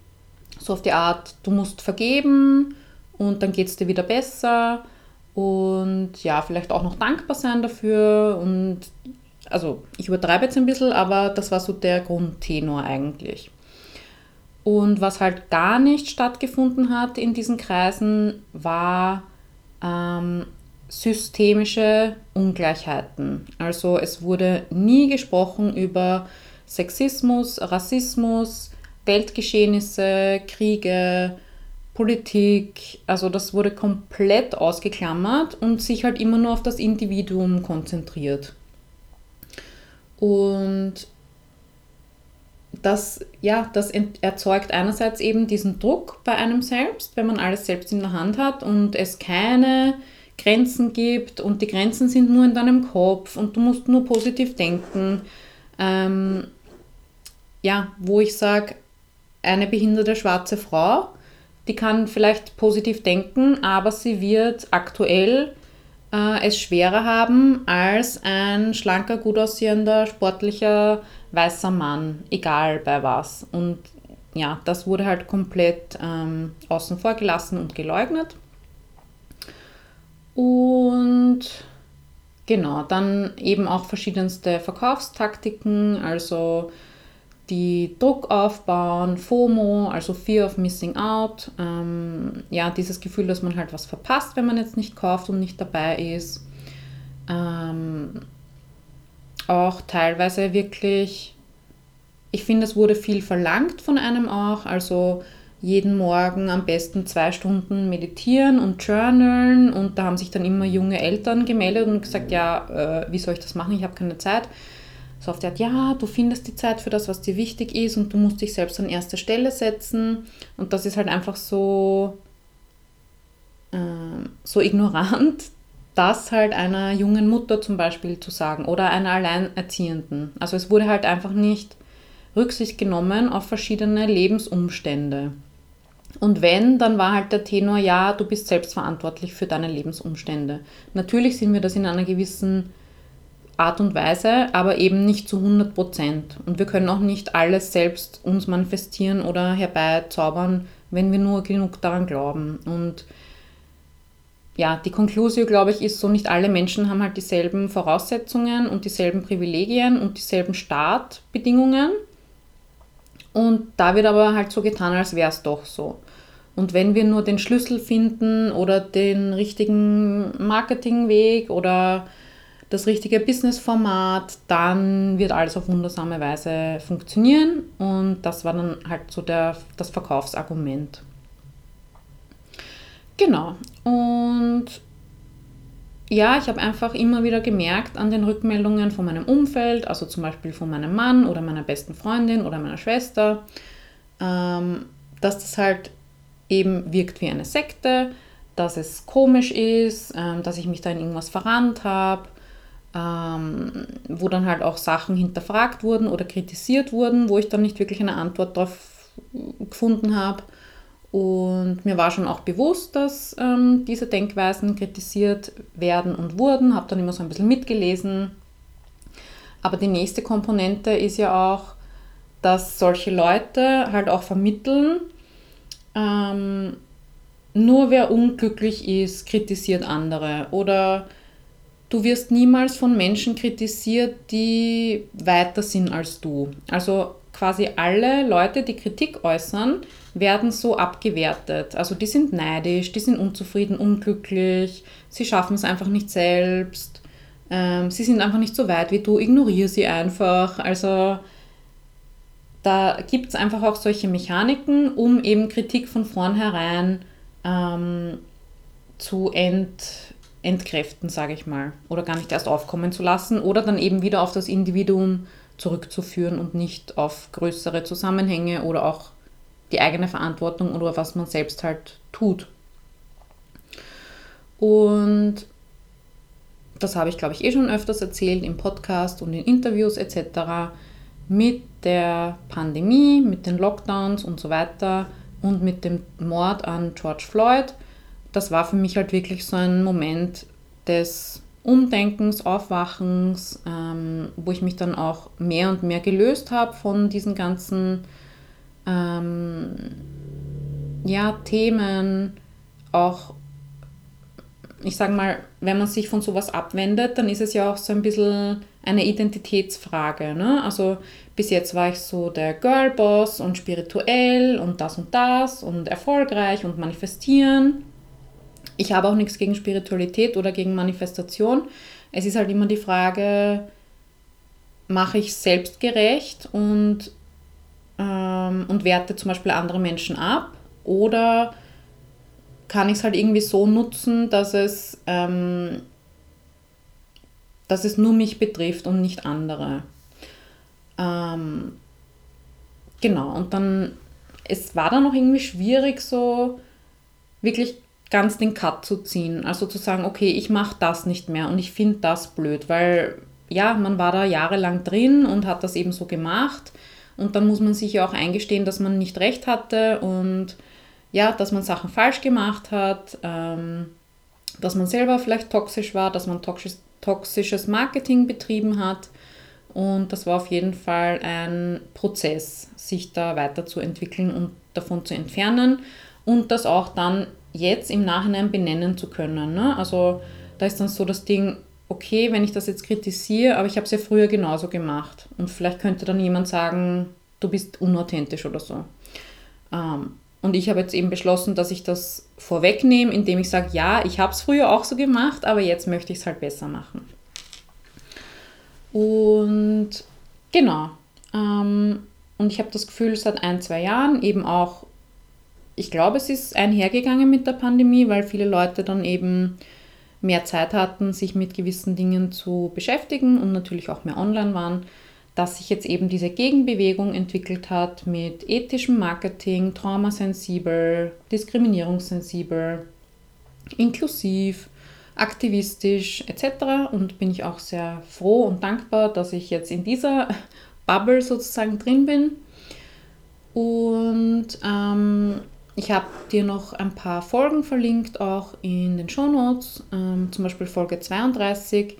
so auf die Art, du musst vergeben und dann geht es dir wieder besser und ja, vielleicht auch noch dankbar sein dafür und also ich übertreibe jetzt ein bisschen, aber das war so der Grundtenor eigentlich. Und was halt gar nicht stattgefunden hat in diesen Kreisen, war ähm, systemische Ungleichheiten. Also es wurde nie gesprochen über Sexismus, Rassismus, Weltgeschehnisse, Kriege, Politik. Also das wurde komplett ausgeklammert und sich halt immer nur auf das Individuum konzentriert. Und das, ja, das erzeugt einerseits eben diesen Druck bei einem selbst, wenn man alles selbst in der Hand hat und es keine Grenzen gibt und die Grenzen sind nur in deinem Kopf und du musst nur positiv denken. Ähm, ja, wo ich sage, eine behinderte schwarze Frau, die kann vielleicht positiv denken, aber sie wird aktuell äh, es schwerer haben als ein schlanker, gut aussehender, sportlicher, weißer Mann, egal bei was. Und ja, das wurde halt komplett ähm, außen vor gelassen und geleugnet. Und genau, dann eben auch verschiedenste Verkaufstaktiken, also die Druck aufbauen, FOMO, also Fear of Missing Out, ähm, ja, dieses Gefühl, dass man halt was verpasst, wenn man jetzt nicht kauft und nicht dabei ist. Ähm, auch teilweise wirklich, ich finde, es wurde viel verlangt von einem auch, also jeden Morgen am besten zwei Stunden meditieren und journalen. Und da haben sich dann immer junge Eltern gemeldet und gesagt, ja, äh, wie soll ich das machen? Ich habe keine Zeit. So auf der Art, ja, du findest die Zeit für das, was dir wichtig ist und du musst dich selbst an erste Stelle setzen. Und das ist halt einfach so, äh, so ignorant, das halt einer jungen Mutter zum Beispiel zu sagen oder einer Alleinerziehenden. Also es wurde halt einfach nicht Rücksicht genommen auf verschiedene Lebensumstände. Und wenn, dann war halt der Tenor, ja, du bist selbst verantwortlich für deine Lebensumstände. Natürlich sind wir das in einer gewissen Art und Weise, aber eben nicht zu 100 Prozent. Und wir können auch nicht alles selbst uns manifestieren oder herbeizaubern, wenn wir nur genug daran glauben. Und ja, die Konklusion, glaube ich, ist so, nicht alle Menschen haben halt dieselben Voraussetzungen und dieselben Privilegien und dieselben Startbedingungen. Und da wird aber halt so getan, als wäre es doch so. Und wenn wir nur den Schlüssel finden oder den richtigen Marketingweg oder das richtige Businessformat, dann wird alles auf wundersame Weise funktionieren. Und das war dann halt so der, das Verkaufsargument. Genau. Und ja, ich habe einfach immer wieder gemerkt an den Rückmeldungen von meinem Umfeld, also zum Beispiel von meinem Mann oder meiner besten Freundin oder meiner Schwester, ähm, dass das halt eben wirkt wie eine Sekte, dass es komisch ist, ähm, dass ich mich da in irgendwas verrannt habe, ähm, wo dann halt auch Sachen hinterfragt wurden oder kritisiert wurden, wo ich dann nicht wirklich eine Antwort darauf gefunden habe. Und mir war schon auch bewusst, dass ähm, diese Denkweisen kritisiert werden und wurden, habe dann immer so ein bisschen mitgelesen. Aber die nächste Komponente ist ja auch, dass solche Leute halt auch vermitteln, ähm, nur wer unglücklich ist, kritisiert andere. Oder du wirst niemals von Menschen kritisiert, die weiter sind als du. Also quasi alle Leute, die Kritik äußern, werden so abgewertet. Also die sind neidisch, die sind unzufrieden, unglücklich, sie schaffen es einfach nicht selbst, ähm, sie sind einfach nicht so weit wie du, ignoriere sie einfach. Also da gibt es einfach auch solche Mechaniken, um eben Kritik von vornherein ähm, zu ent, entkräften, sage ich mal, oder gar nicht erst aufkommen zu lassen oder dann eben wieder auf das Individuum zurückzuführen und nicht auf größere Zusammenhänge oder auch die eigene Verantwortung oder was man selbst halt tut. Und das habe ich, glaube ich, eh schon öfters erzählt im Podcast und in Interviews etc. Mit der Pandemie, mit den Lockdowns und so weiter und mit dem Mord an George Floyd, das war für mich halt wirklich so ein Moment des Umdenkens, Aufwachens, ähm, wo ich mich dann auch mehr und mehr gelöst habe von diesen ganzen ähm, ja, Themen, auch, ich sage mal, wenn man sich von sowas abwendet, dann ist es ja auch so ein bisschen eine Identitätsfrage. Ne? Also bis jetzt war ich so der Girlboss und spirituell und das und das und erfolgreich und manifestieren. Ich habe auch nichts gegen Spiritualität oder gegen Manifestation. Es ist halt immer die Frage, mache ich selbstgerecht und, ähm, und werte zum Beispiel andere Menschen ab oder kann ich es halt irgendwie so nutzen, dass es, ähm, dass es nur mich betrifft und nicht andere. Ähm, genau, und dann, es war dann auch irgendwie schwierig, so wirklich ganz den Cut zu ziehen. Also zu sagen, okay, ich mache das nicht mehr und ich finde das blöd, weil ja, man war da jahrelang drin und hat das eben so gemacht. Und dann muss man sich ja auch eingestehen, dass man nicht recht hatte und ja, dass man Sachen falsch gemacht hat, ähm, dass man selber vielleicht toxisch war, dass man toxisch, toxisches Marketing betrieben hat. Und das war auf jeden Fall ein Prozess, sich da weiterzuentwickeln und davon zu entfernen und das auch dann jetzt im Nachhinein benennen zu können. Ne? Also da ist dann so das Ding, okay, wenn ich das jetzt kritisiere, aber ich habe es ja früher genauso gemacht. Und vielleicht könnte dann jemand sagen, du bist unauthentisch oder so. Ähm, und ich habe jetzt eben beschlossen, dass ich das vorwegnehme, indem ich sage, ja, ich habe es früher auch so gemacht, aber jetzt möchte ich es halt besser machen. Und genau. Ähm, und ich habe das Gefühl, seit ein, zwei Jahren eben auch ich glaube, es ist einhergegangen mit der Pandemie, weil viele Leute dann eben mehr Zeit hatten, sich mit gewissen Dingen zu beschäftigen und natürlich auch mehr online waren, dass sich jetzt eben diese Gegenbewegung entwickelt hat mit ethischem Marketing, traumasensibel, diskriminierungssensibel, inklusiv, aktivistisch etc. Und bin ich auch sehr froh und dankbar, dass ich jetzt in dieser Bubble sozusagen drin bin. Und ähm, ich habe dir noch ein paar Folgen verlinkt, auch in den Show Notes, ähm, zum Beispiel Folge 32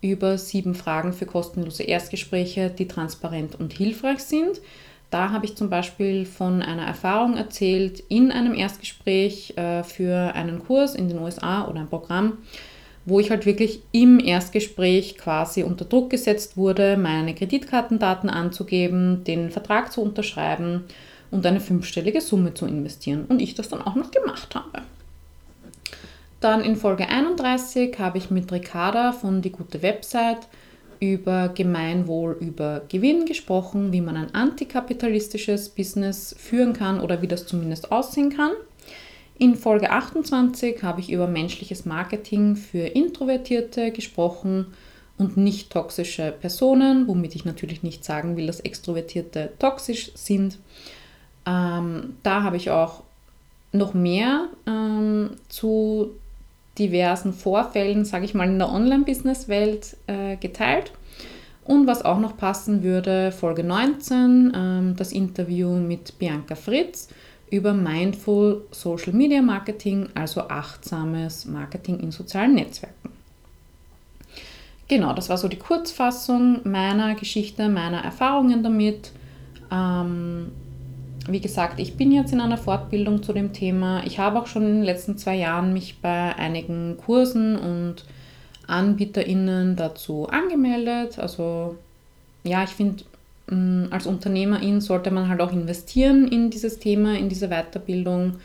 über sieben Fragen für kostenlose Erstgespräche, die transparent und hilfreich sind. Da habe ich zum Beispiel von einer Erfahrung erzählt in einem Erstgespräch äh, für einen Kurs in den USA oder ein Programm, wo ich halt wirklich im Erstgespräch quasi unter Druck gesetzt wurde, meine Kreditkartendaten anzugeben, den Vertrag zu unterschreiben und eine fünfstellige Summe zu investieren. Und ich das dann auch noch gemacht habe. Dann in Folge 31 habe ich mit Ricarda von Die gute Website über Gemeinwohl, über Gewinn gesprochen, wie man ein antikapitalistisches Business führen kann oder wie das zumindest aussehen kann. In Folge 28 habe ich über menschliches Marketing für Introvertierte gesprochen und nicht toxische Personen, womit ich natürlich nicht sagen will, dass Extrovertierte toxisch sind. Ähm, da habe ich auch noch mehr ähm, zu diversen Vorfällen, sage ich mal, in der Online-Business-Welt äh, geteilt. Und was auch noch passen würde, Folge 19, ähm, das Interview mit Bianca Fritz über Mindful Social Media Marketing, also achtsames Marketing in sozialen Netzwerken. Genau, das war so die Kurzfassung meiner Geschichte, meiner Erfahrungen damit. Ähm, wie gesagt, ich bin jetzt in einer Fortbildung zu dem Thema. Ich habe auch schon in den letzten zwei Jahren mich bei einigen Kursen und AnbieterInnen dazu angemeldet. Also ja, ich finde, mm, als Unternehmerin sollte man halt auch investieren in dieses Thema, in diese Weiterbildung.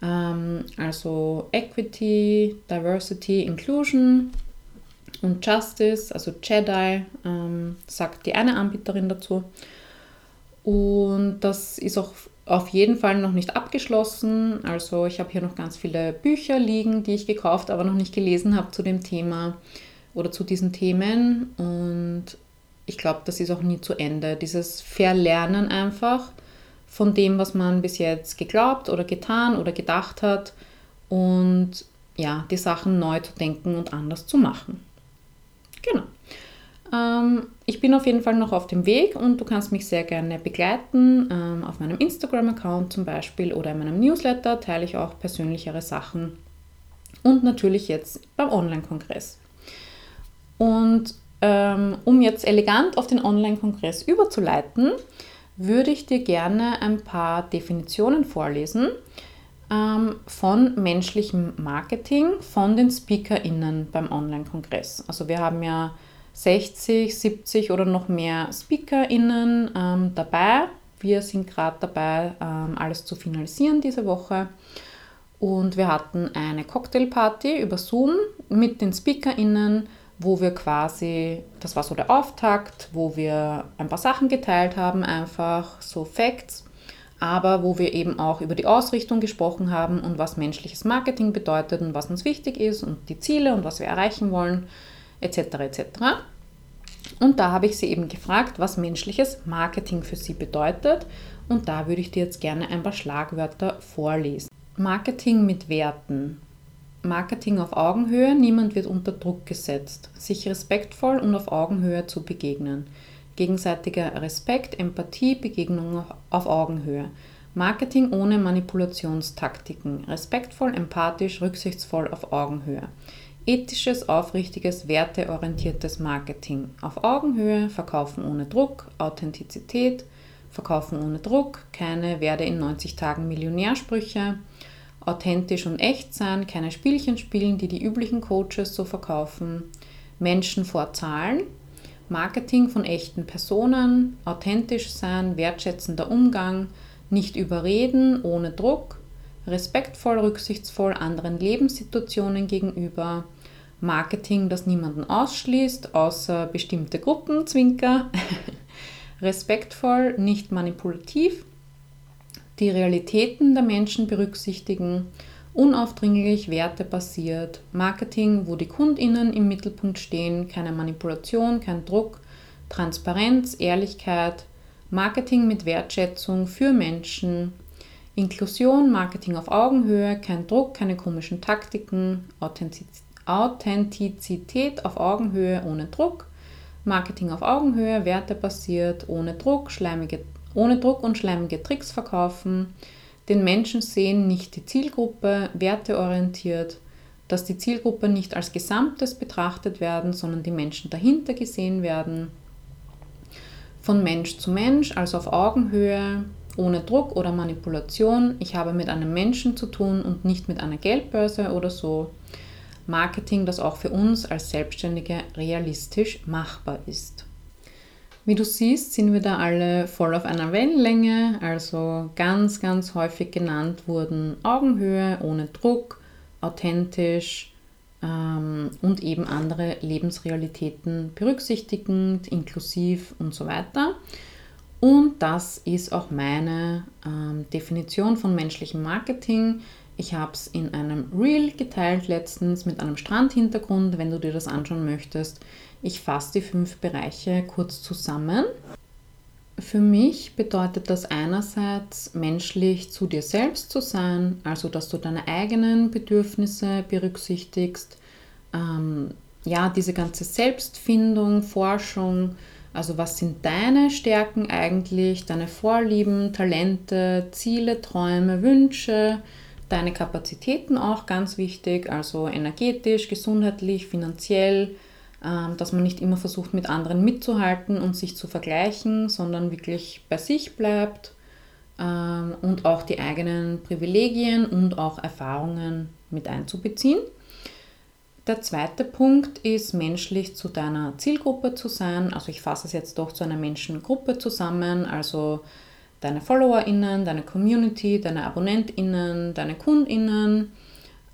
Ähm, also Equity, Diversity, Inclusion und Justice, also JEDI, ähm, sagt die eine Anbieterin dazu. Und das ist auch auf jeden Fall noch nicht abgeschlossen. Also ich habe hier noch ganz viele Bücher liegen, die ich gekauft, aber noch nicht gelesen habe zu dem Thema oder zu diesen Themen. Und ich glaube, das ist auch nie zu Ende. Dieses Verlernen einfach von dem, was man bis jetzt geglaubt oder getan oder gedacht hat und ja, die Sachen neu zu denken und anders zu machen. Genau. Ähm, ich bin auf jeden Fall noch auf dem Weg und du kannst mich sehr gerne begleiten. Ähm, auf meinem Instagram-Account zum Beispiel oder in meinem Newsletter teile ich auch persönlichere Sachen. Und natürlich jetzt beim Online-Kongress. Und ähm, um jetzt elegant auf den Online-Kongress überzuleiten, würde ich dir gerne ein paar Definitionen vorlesen von menschlichem Marketing von den SpeakerInnen beim Online-Kongress. Also wir haben ja 60, 70 oder noch mehr SpeakerInnen ähm, dabei. Wir sind gerade dabei, ähm, alles zu finalisieren diese Woche. Und wir hatten eine Cocktailparty über Zoom mit den SpeakerInnen, wo wir quasi, das war so der Auftakt, wo wir ein paar Sachen geteilt haben, einfach so Facts, aber wo wir eben auch über die Ausrichtung gesprochen haben und was menschliches Marketing bedeutet und was uns wichtig ist und die Ziele und was wir erreichen wollen etc. etc. Und da habe ich sie eben gefragt, was menschliches Marketing für sie bedeutet. Und da würde ich dir jetzt gerne ein paar Schlagwörter vorlesen. Marketing mit Werten. Marketing auf Augenhöhe, niemand wird unter Druck gesetzt. Sich respektvoll und auf Augenhöhe zu begegnen. Gegenseitiger Respekt, Empathie, Begegnung auf Augenhöhe. Marketing ohne Manipulationstaktiken. Respektvoll, empathisch, rücksichtsvoll auf Augenhöhe. Ethisches, aufrichtiges, werteorientiertes Marketing. Auf Augenhöhe, Verkaufen ohne Druck, Authentizität, Verkaufen ohne Druck, keine werde in 90 Tagen Millionärsprüche, authentisch und echt sein, keine Spielchen spielen, die die üblichen Coaches so verkaufen, Menschen vor Zahlen, Marketing von echten Personen, authentisch sein, wertschätzender Umgang, nicht überreden, ohne Druck, respektvoll, rücksichtsvoll anderen Lebenssituationen gegenüber, Marketing, das niemanden ausschließt, außer bestimmte Gruppen, Zwinker, respektvoll, nicht manipulativ, die Realitäten der Menschen berücksichtigen, unaufdringlich, wertebasiert, Marketing, wo die Kundinnen im Mittelpunkt stehen, keine Manipulation, kein Druck, Transparenz, Ehrlichkeit, Marketing mit Wertschätzung für Menschen, Inklusion, Marketing auf Augenhöhe, kein Druck, keine komischen Taktiken, Authentizität auf Augenhöhe ohne Druck, Marketing auf Augenhöhe, wertebasiert, ohne Druck, schleimige, ohne Druck und schleimige Tricks verkaufen, den Menschen sehen, nicht die Zielgruppe, werteorientiert, dass die Zielgruppe nicht als Gesamtes betrachtet werden, sondern die Menschen dahinter gesehen werden, von Mensch zu Mensch, also auf Augenhöhe, ohne Druck oder Manipulation. Ich habe mit einem Menschen zu tun und nicht mit einer Geldbörse oder so. Marketing, das auch für uns als Selbstständige realistisch machbar ist. Wie du siehst, sind wir da alle voll auf einer Wellenlänge, also ganz, ganz häufig genannt wurden Augenhöhe, ohne Druck, authentisch ähm, und eben andere Lebensrealitäten berücksichtigend, inklusiv und so weiter. Und das ist auch meine ähm, Definition von menschlichem Marketing. Ich habe es in einem Reel geteilt letztens mit einem Strandhintergrund, wenn du dir das anschauen möchtest. Ich fasse die fünf Bereiche kurz zusammen. Für mich bedeutet das einerseits menschlich zu dir selbst zu sein, also dass du deine eigenen Bedürfnisse berücksichtigst, ähm, ja, diese ganze Selbstfindung, Forschung, also was sind deine Stärken eigentlich, deine Vorlieben, Talente, Ziele, Träume, Wünsche, deine Kapazitäten auch ganz wichtig, also energetisch, gesundheitlich, finanziell, ähm, dass man nicht immer versucht mit anderen mitzuhalten und sich zu vergleichen, sondern wirklich bei sich bleibt ähm, und auch die eigenen Privilegien und auch Erfahrungen mit einzubeziehen. Der zweite Punkt ist, menschlich zu deiner Zielgruppe zu sein. Also ich fasse es jetzt doch zu einer Menschengruppe zusammen, also deine FollowerInnen, deine Community, deine AbonnentInnen, deine KundInnen,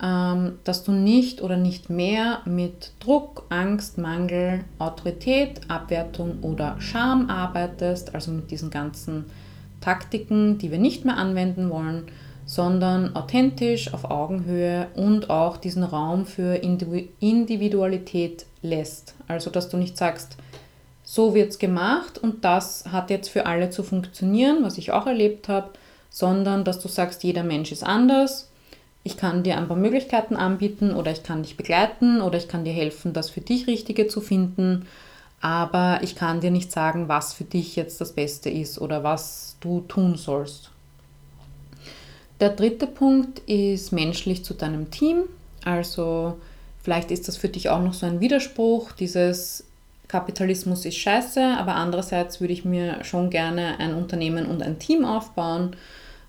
ähm, dass du nicht oder nicht mehr mit Druck, Angst, Mangel, Autorität, Abwertung oder Scham arbeitest, also mit diesen ganzen Taktiken, die wir nicht mehr anwenden wollen, sondern authentisch, auf Augenhöhe und auch diesen Raum für Individualität lässt. Also, dass du nicht sagst, so wird es gemacht und das hat jetzt für alle zu funktionieren, was ich auch erlebt habe, sondern dass du sagst, jeder Mensch ist anders. Ich kann dir ein paar Möglichkeiten anbieten oder ich kann dich begleiten oder ich kann dir helfen, das für dich Richtige zu finden. Aber ich kann dir nicht sagen, was für dich jetzt das Beste ist oder was du tun sollst. Der dritte Punkt ist menschlich zu deinem Team. Also vielleicht ist das für dich auch noch so ein Widerspruch, dieses Kapitalismus ist scheiße, aber andererseits würde ich mir schon gerne ein Unternehmen und ein Team aufbauen.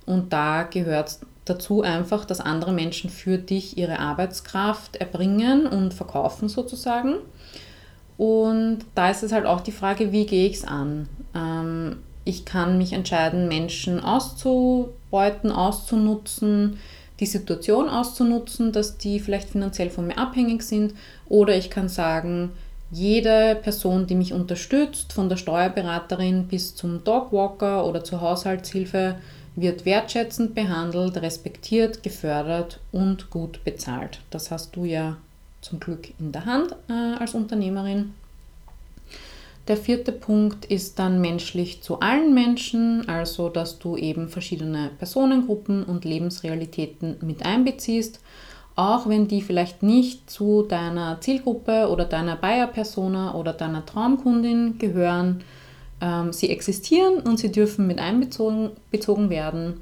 Und da gehört dazu einfach, dass andere Menschen für dich ihre Arbeitskraft erbringen und verkaufen sozusagen. Und da ist es halt auch die Frage, wie gehe ich es an? Ähm, ich kann mich entscheiden, Menschen auszubeuten, auszunutzen, die Situation auszunutzen, dass die vielleicht finanziell von mir abhängig sind. Oder ich kann sagen, jede Person, die mich unterstützt, von der Steuerberaterin bis zum Dogwalker oder zur Haushaltshilfe, wird wertschätzend behandelt, respektiert, gefördert und gut bezahlt. Das hast du ja zum Glück in der Hand äh, als Unternehmerin. Der vierte Punkt ist dann menschlich zu allen Menschen, also dass du eben verschiedene Personengruppen und Lebensrealitäten mit einbeziehst, auch wenn die vielleicht nicht zu deiner Zielgruppe oder deiner Buyer-Persona oder deiner Traumkundin gehören. Ähm, sie existieren und sie dürfen mit einbezogen bezogen werden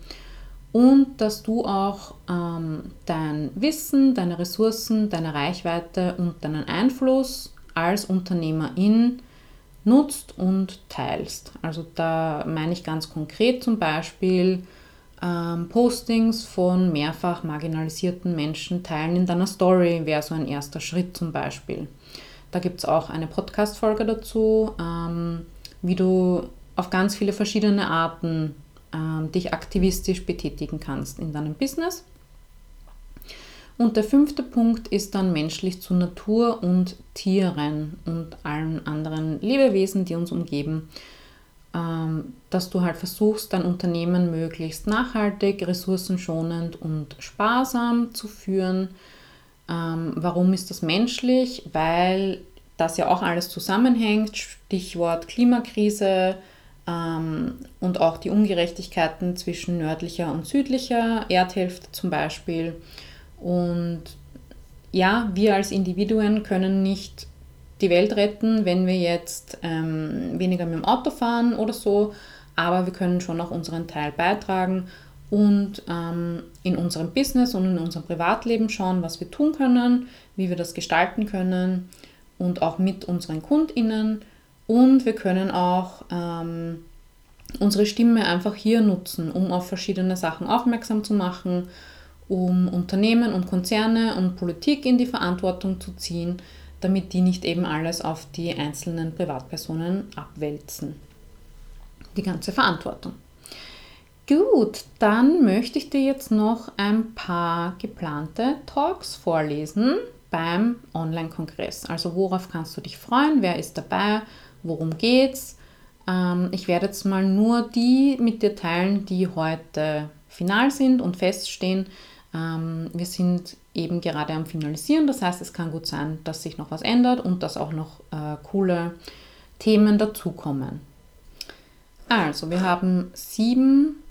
und dass du auch ähm, dein Wissen, deine Ressourcen, deine Reichweite und deinen Einfluss als Unternehmerin nutzt und teilst. Also da meine ich ganz konkret zum Beispiel ähm, Postings von mehrfach marginalisierten Menschen teilen in deiner Story, wäre so ein erster Schritt zum Beispiel. Da gibt es auch eine Podcast-Folge dazu, ähm, wie du auf ganz viele verschiedene Arten ähm, dich aktivistisch betätigen kannst in deinem Business. Und der fünfte Punkt ist dann menschlich zu Natur und Tieren und allen anderen Lebewesen, die uns umgeben. ähm, dass du halt versuchst, dein Unternehmen möglichst nachhaltig, ressourcenschonend und sparsam zu führen. Ähm, warum ist das menschlich? Weil das ja auch alles zusammenhängt. Stichwort Klimakrise ähm, und auch die Ungerechtigkeiten zwischen nördlicher und südlicher Erdhälfte zum Beispiel. Und ja, wir als Individuen können nicht die Welt retten, wenn wir jetzt ähm, weniger mit dem Auto fahren oder so, aber wir können schon auch unseren Teil beitragen und ähm, in unserem Business und in unserem Privatleben schauen, was wir tun können, wie wir das gestalten können und auch mit unseren KundInnen. Und wir können auch ähm, unsere Stimme einfach hier nutzen, um auf verschiedene Sachen aufmerksam zu machen, um Unternehmen und Konzerne und Politik in die Verantwortung zu ziehen, damit die nicht eben alles auf die einzelnen Privatpersonen abwälzen. Die ganze Verantwortung. Gut, dann möchte ich dir jetzt noch ein paar geplante Talks vorlesen beim Online-Kongress. Also worauf kannst du dich freuen? Wer ist dabei? Worum geht's? Ähm, ich werde jetzt mal nur die mit dir teilen, die heute final sind und feststehen. Ähm, wir sind eben gerade am Finalisieren. Das heißt, es kann gut sein, dass sich noch was ändert und dass auch noch äh, coole Themen dazukommen. Also, wir haben sieben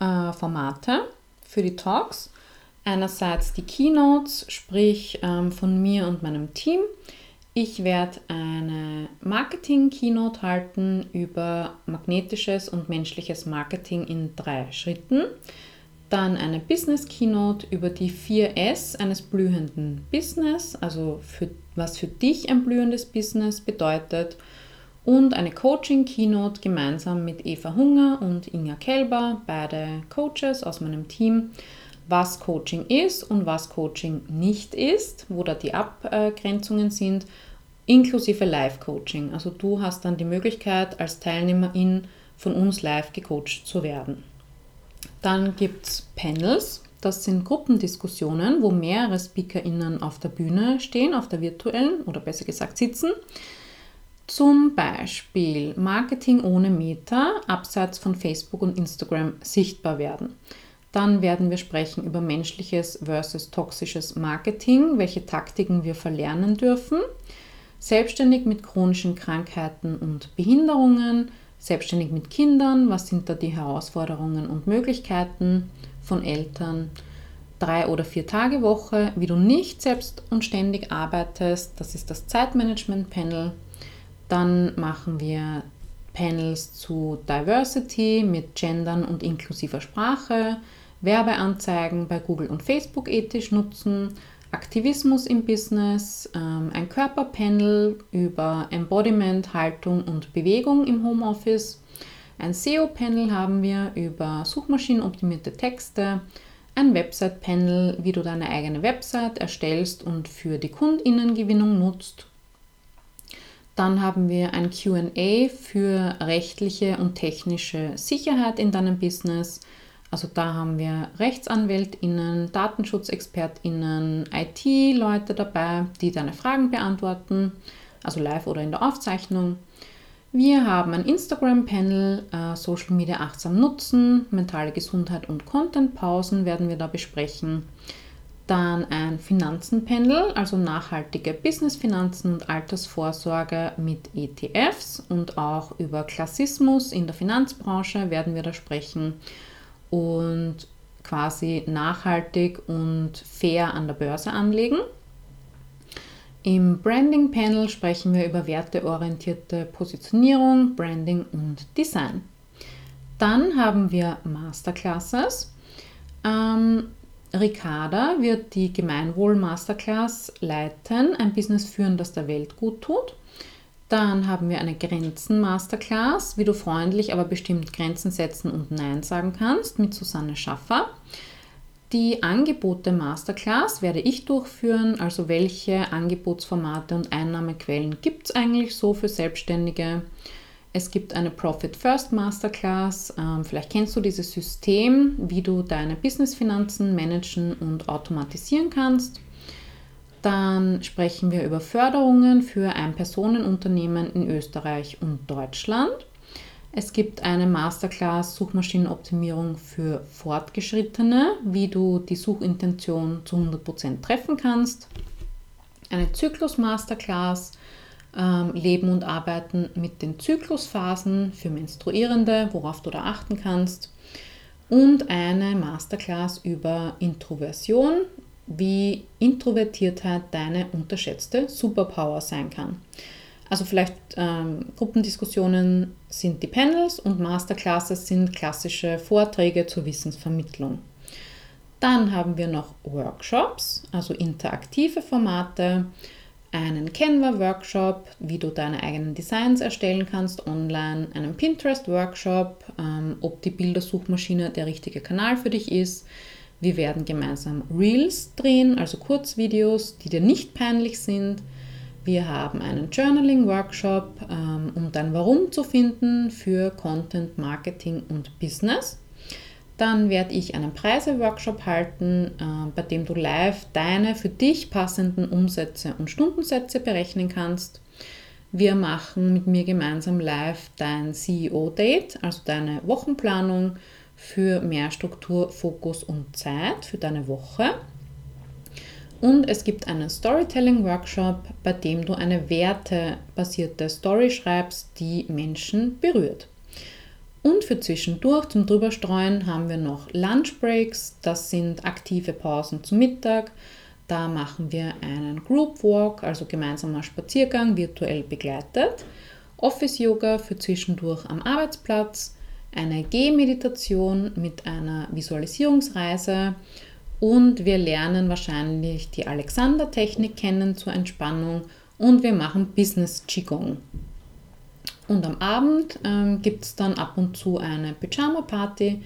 äh, Formate für die Talks. Einerseits die Keynotes, sprich ähm, von mir und meinem Team. Ich werde eine Marketing-Keynote halten über magnetisches und menschliches Marketing in drei Schritten. Dann eine Business Keynote über die 4S eines blühenden Business, also für, was für dich ein blühendes Business bedeutet. Und eine Coaching Keynote gemeinsam mit Eva Hunger und Inga Kelber, beide Coaches aus meinem Team, was Coaching ist und was Coaching nicht ist, wo da die Abgrenzungen sind, inklusive Live-Coaching. Also du hast dann die Möglichkeit, als Teilnehmerin von uns live gecoacht zu werden. Dann gibt es Panels. Das sind Gruppendiskussionen, wo mehrere SpeakerInnen auf der Bühne stehen, auf der virtuellen oder besser gesagt sitzen. Zum Beispiel Marketing ohne Meta, abseits von Facebook und Instagram sichtbar werden. Dann werden wir sprechen über menschliches versus toxisches Marketing, welche Taktiken wir verlernen dürfen. Selbstständig mit chronischen Krankheiten und Behinderungen, selbstständig mit Kindern, was sind da die Herausforderungen und Möglichkeiten von Eltern, drei oder vier Tage Woche, wie du nicht selbst und ständig arbeitest, das ist das Zeitmanagement-Panel. Dann machen wir Panels zu Diversity mit Gendern und inklusiver Sprache, Werbeanzeigen bei Google und Facebook ethisch nutzen, Aktivismus im Business, ähm, ein Körperpanel über Embodiment, Haltung und Bewegung im Homeoffice, ein SEO-Panel haben wir über suchmaschinenoptimierte Texte, ein Website-Panel, wie du deine eigene Website erstellst und für die Kundinnengewinnung nutzt. Dann haben wir ein QA für rechtliche und technische Sicherheit in deinem Business, also da haben wir Rechtsanwältinnen, Datenschutzexpertinnen, IT-Leute dabei, die deine Fragen beantworten, also live oder in der Aufzeichnung. Wir haben ein Instagram-Panel, äh, Social Media achtsam nutzen, mentale Gesundheit und Content-Pausen werden wir da besprechen. Dann ein Finanzen-Panel, also nachhaltige Business-Finanzen und Altersvorsorge mit ETFs und auch über Klassismus in der Finanzbranche werden wir da sprechen und quasi nachhaltig und fair an der Börse anlegen. Im Branding Panel sprechen wir über werteorientierte Positionierung, Branding und Design. Dann haben wir Masterclasses. Ähm, Ricarda wird die Gemeinwohl Masterclass leiten, ein Business führen, das der Welt gut tut. Dann haben wir eine Grenzen-Masterclass, wie du freundlich, aber bestimmt Grenzen setzen und Nein sagen kannst, mit Susanne Schaffer. Die Angebote Masterclass werde ich durchführen, also welche Angebotsformate und Einnahmequellen gibt es eigentlich so für Selbstständige. Es gibt eine Profit First Masterclass. Ähm, vielleicht kennst du dieses System, wie du deine Businessfinanzen managen und automatisieren kannst. Dann sprechen wir über Förderungen für Ein-Personen-Unternehmen in Österreich und Deutschland. Es gibt eine Masterclass Suchmaschinenoptimierung für Fortgeschrittene, wie du die Suchintention zu 100% treffen kannst. Eine Zyklus-Masterclass ähm, Leben und Arbeiten mit den Zyklusphasen für Menstruierende, worauf du da achten kannst. Und eine Masterclass über Introversion, wie Introvertiertheit deine unterschätzte Superpower sein kann. Also vielleicht ähm, Gruppendiskussionen sind die Panels und Masterclasses sind klassische Vorträge zur Wissensvermittlung. Dann haben wir noch Workshops, also interaktive Formate, einen Canva-Workshop, wie du deine eigenen Designs erstellen kannst online, einen Pinterest-Workshop, ähm, ob die Bildersuchmaschine der richtige Kanal für dich ist. Wir werden gemeinsam Reels drehen, also Kurzvideos, die dir nicht peinlich sind wir haben einen Journaling-Workshop, ähm, um dein Warum zu finden für Content, Marketing und Business. Dann werde ich einen Preise-Workshop halten, äh, bei dem du live deine für dich passenden Umsätze und Stundensätze berechnen kannst. Wir machen mit mir gemeinsam live dein CEO-Date, also deine Wochenplanung für mehr Struktur, Fokus und Zeit für deine Woche. Und es gibt einen Storytelling-Workshop, bei dem du eine wertebasierte Story schreibst, die Menschen berührt. Und für zwischendurch zum Drüberstreuen haben wir noch Lunchbreaks, das sind aktive Pausen zum Mittag. Da machen wir einen Group Walk, also gemeinsamer Spaziergang, virtuell begleitet. Office Yoga für zwischendurch am Arbeitsplatz, eine Gehmeditation mit einer Visualisierungsreise und wir lernen wahrscheinlich die Alexander-Technik kennen zur Entspannung und wir machen Business Qigong. Und am Abend ähm, gibt es dann ab und zu eine Pyjama-Party.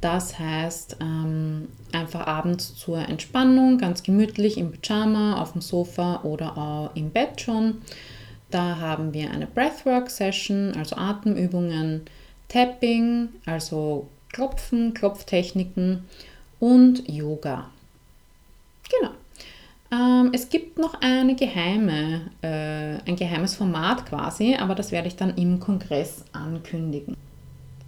Das heißt, ähm, einfach abends zur Entspannung, ganz gemütlich im Pyjama, auf dem Sofa oder auch im Bett schon. Da haben wir eine Breathwork-Session, also Atemübungen, Tapping, also Klopfen, Klopftechniken und Yoga. Genau. Ähm, es gibt noch eine geheime, äh, ein geheimes Format quasi, aber das werde ich dann im Kongress ankündigen.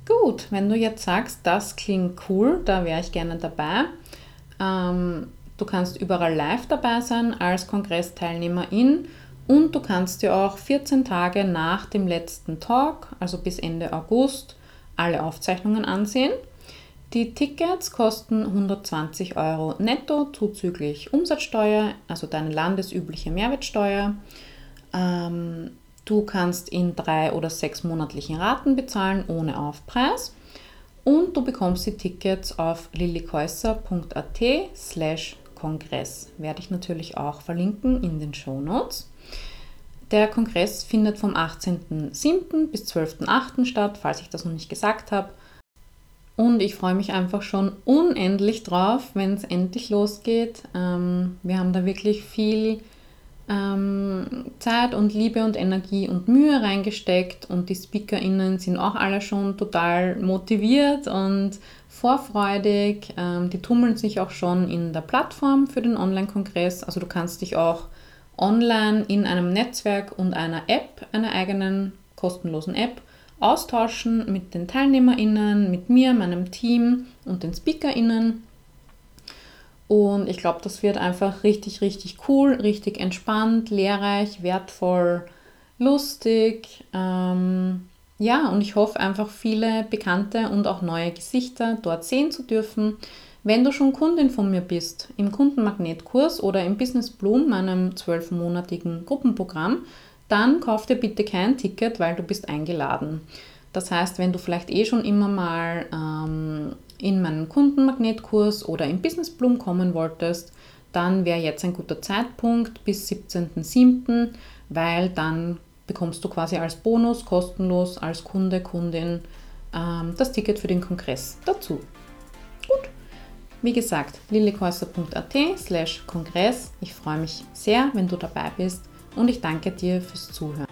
Gut, wenn du jetzt sagst, das klingt cool, da wäre ich gerne dabei. Ähm, du kannst überall live dabei sein als Kongressteilnehmerin und du kannst dir auch 14 Tage nach dem letzten Talk, also bis Ende August, alle Aufzeichnungen ansehen. Die Tickets kosten 120 Euro netto zuzüglich Umsatzsteuer, also deine landesübliche Mehrwertsteuer. Ähm, du kannst in drei oder sechs monatlichen Raten bezahlen ohne Aufpreis. Und du bekommst die Tickets auf lillikäusser.at slash Kongress. Werde ich natürlich auch verlinken in den Show Notes. Der Kongress findet vom 18.07. bis 12.08. statt, falls ich das noch nicht gesagt habe. Und ich freue mich einfach schon unendlich drauf, wenn es endlich losgeht. Ähm, wir haben da wirklich viel ähm, Zeit und Liebe und Energie und Mühe reingesteckt und die SpeakerInnen sind auch alle schon total motiviert und vorfreudig. Ähm, die tummeln sich auch schon in der Plattform für den Online-Kongress. Also du kannst dich auch online in einem Netzwerk und einer App, einer eigenen kostenlosen App, austauschen mit den TeilnehmerInnen, mit mir, meinem Team und den SpeakerInnen. Und ich glaube, das wird einfach richtig, richtig cool, richtig entspannt, lehrreich, wertvoll, lustig. Ähm, ja, und ich hoffe einfach viele bekannte und auch neue Gesichter dort sehen zu dürfen. Wenn du schon Kundin von mir bist, im Kundenmagnetkurs oder im Business Bloom, meinem zwölfmonatigen Gruppenprogramm, dann kauf dir bitte kein Ticket, weil du bist eingeladen. Das heißt, wenn du vielleicht eh schon immer mal ähm, in meinen Kundenmagnetkurs oder im Business Bloom kommen wolltest, dann wäre jetzt ein guter Zeitpunkt bis 17.07., weil dann bekommst du quasi als Bonus kostenlos als Kunde, Kundin ähm, das Ticket für den Kongress dazu. Gut. Wie gesagt, lillikäuser.at slash Kongress. Ich freue mich sehr, wenn du dabei bist und ich danke dir fürs Zuhören.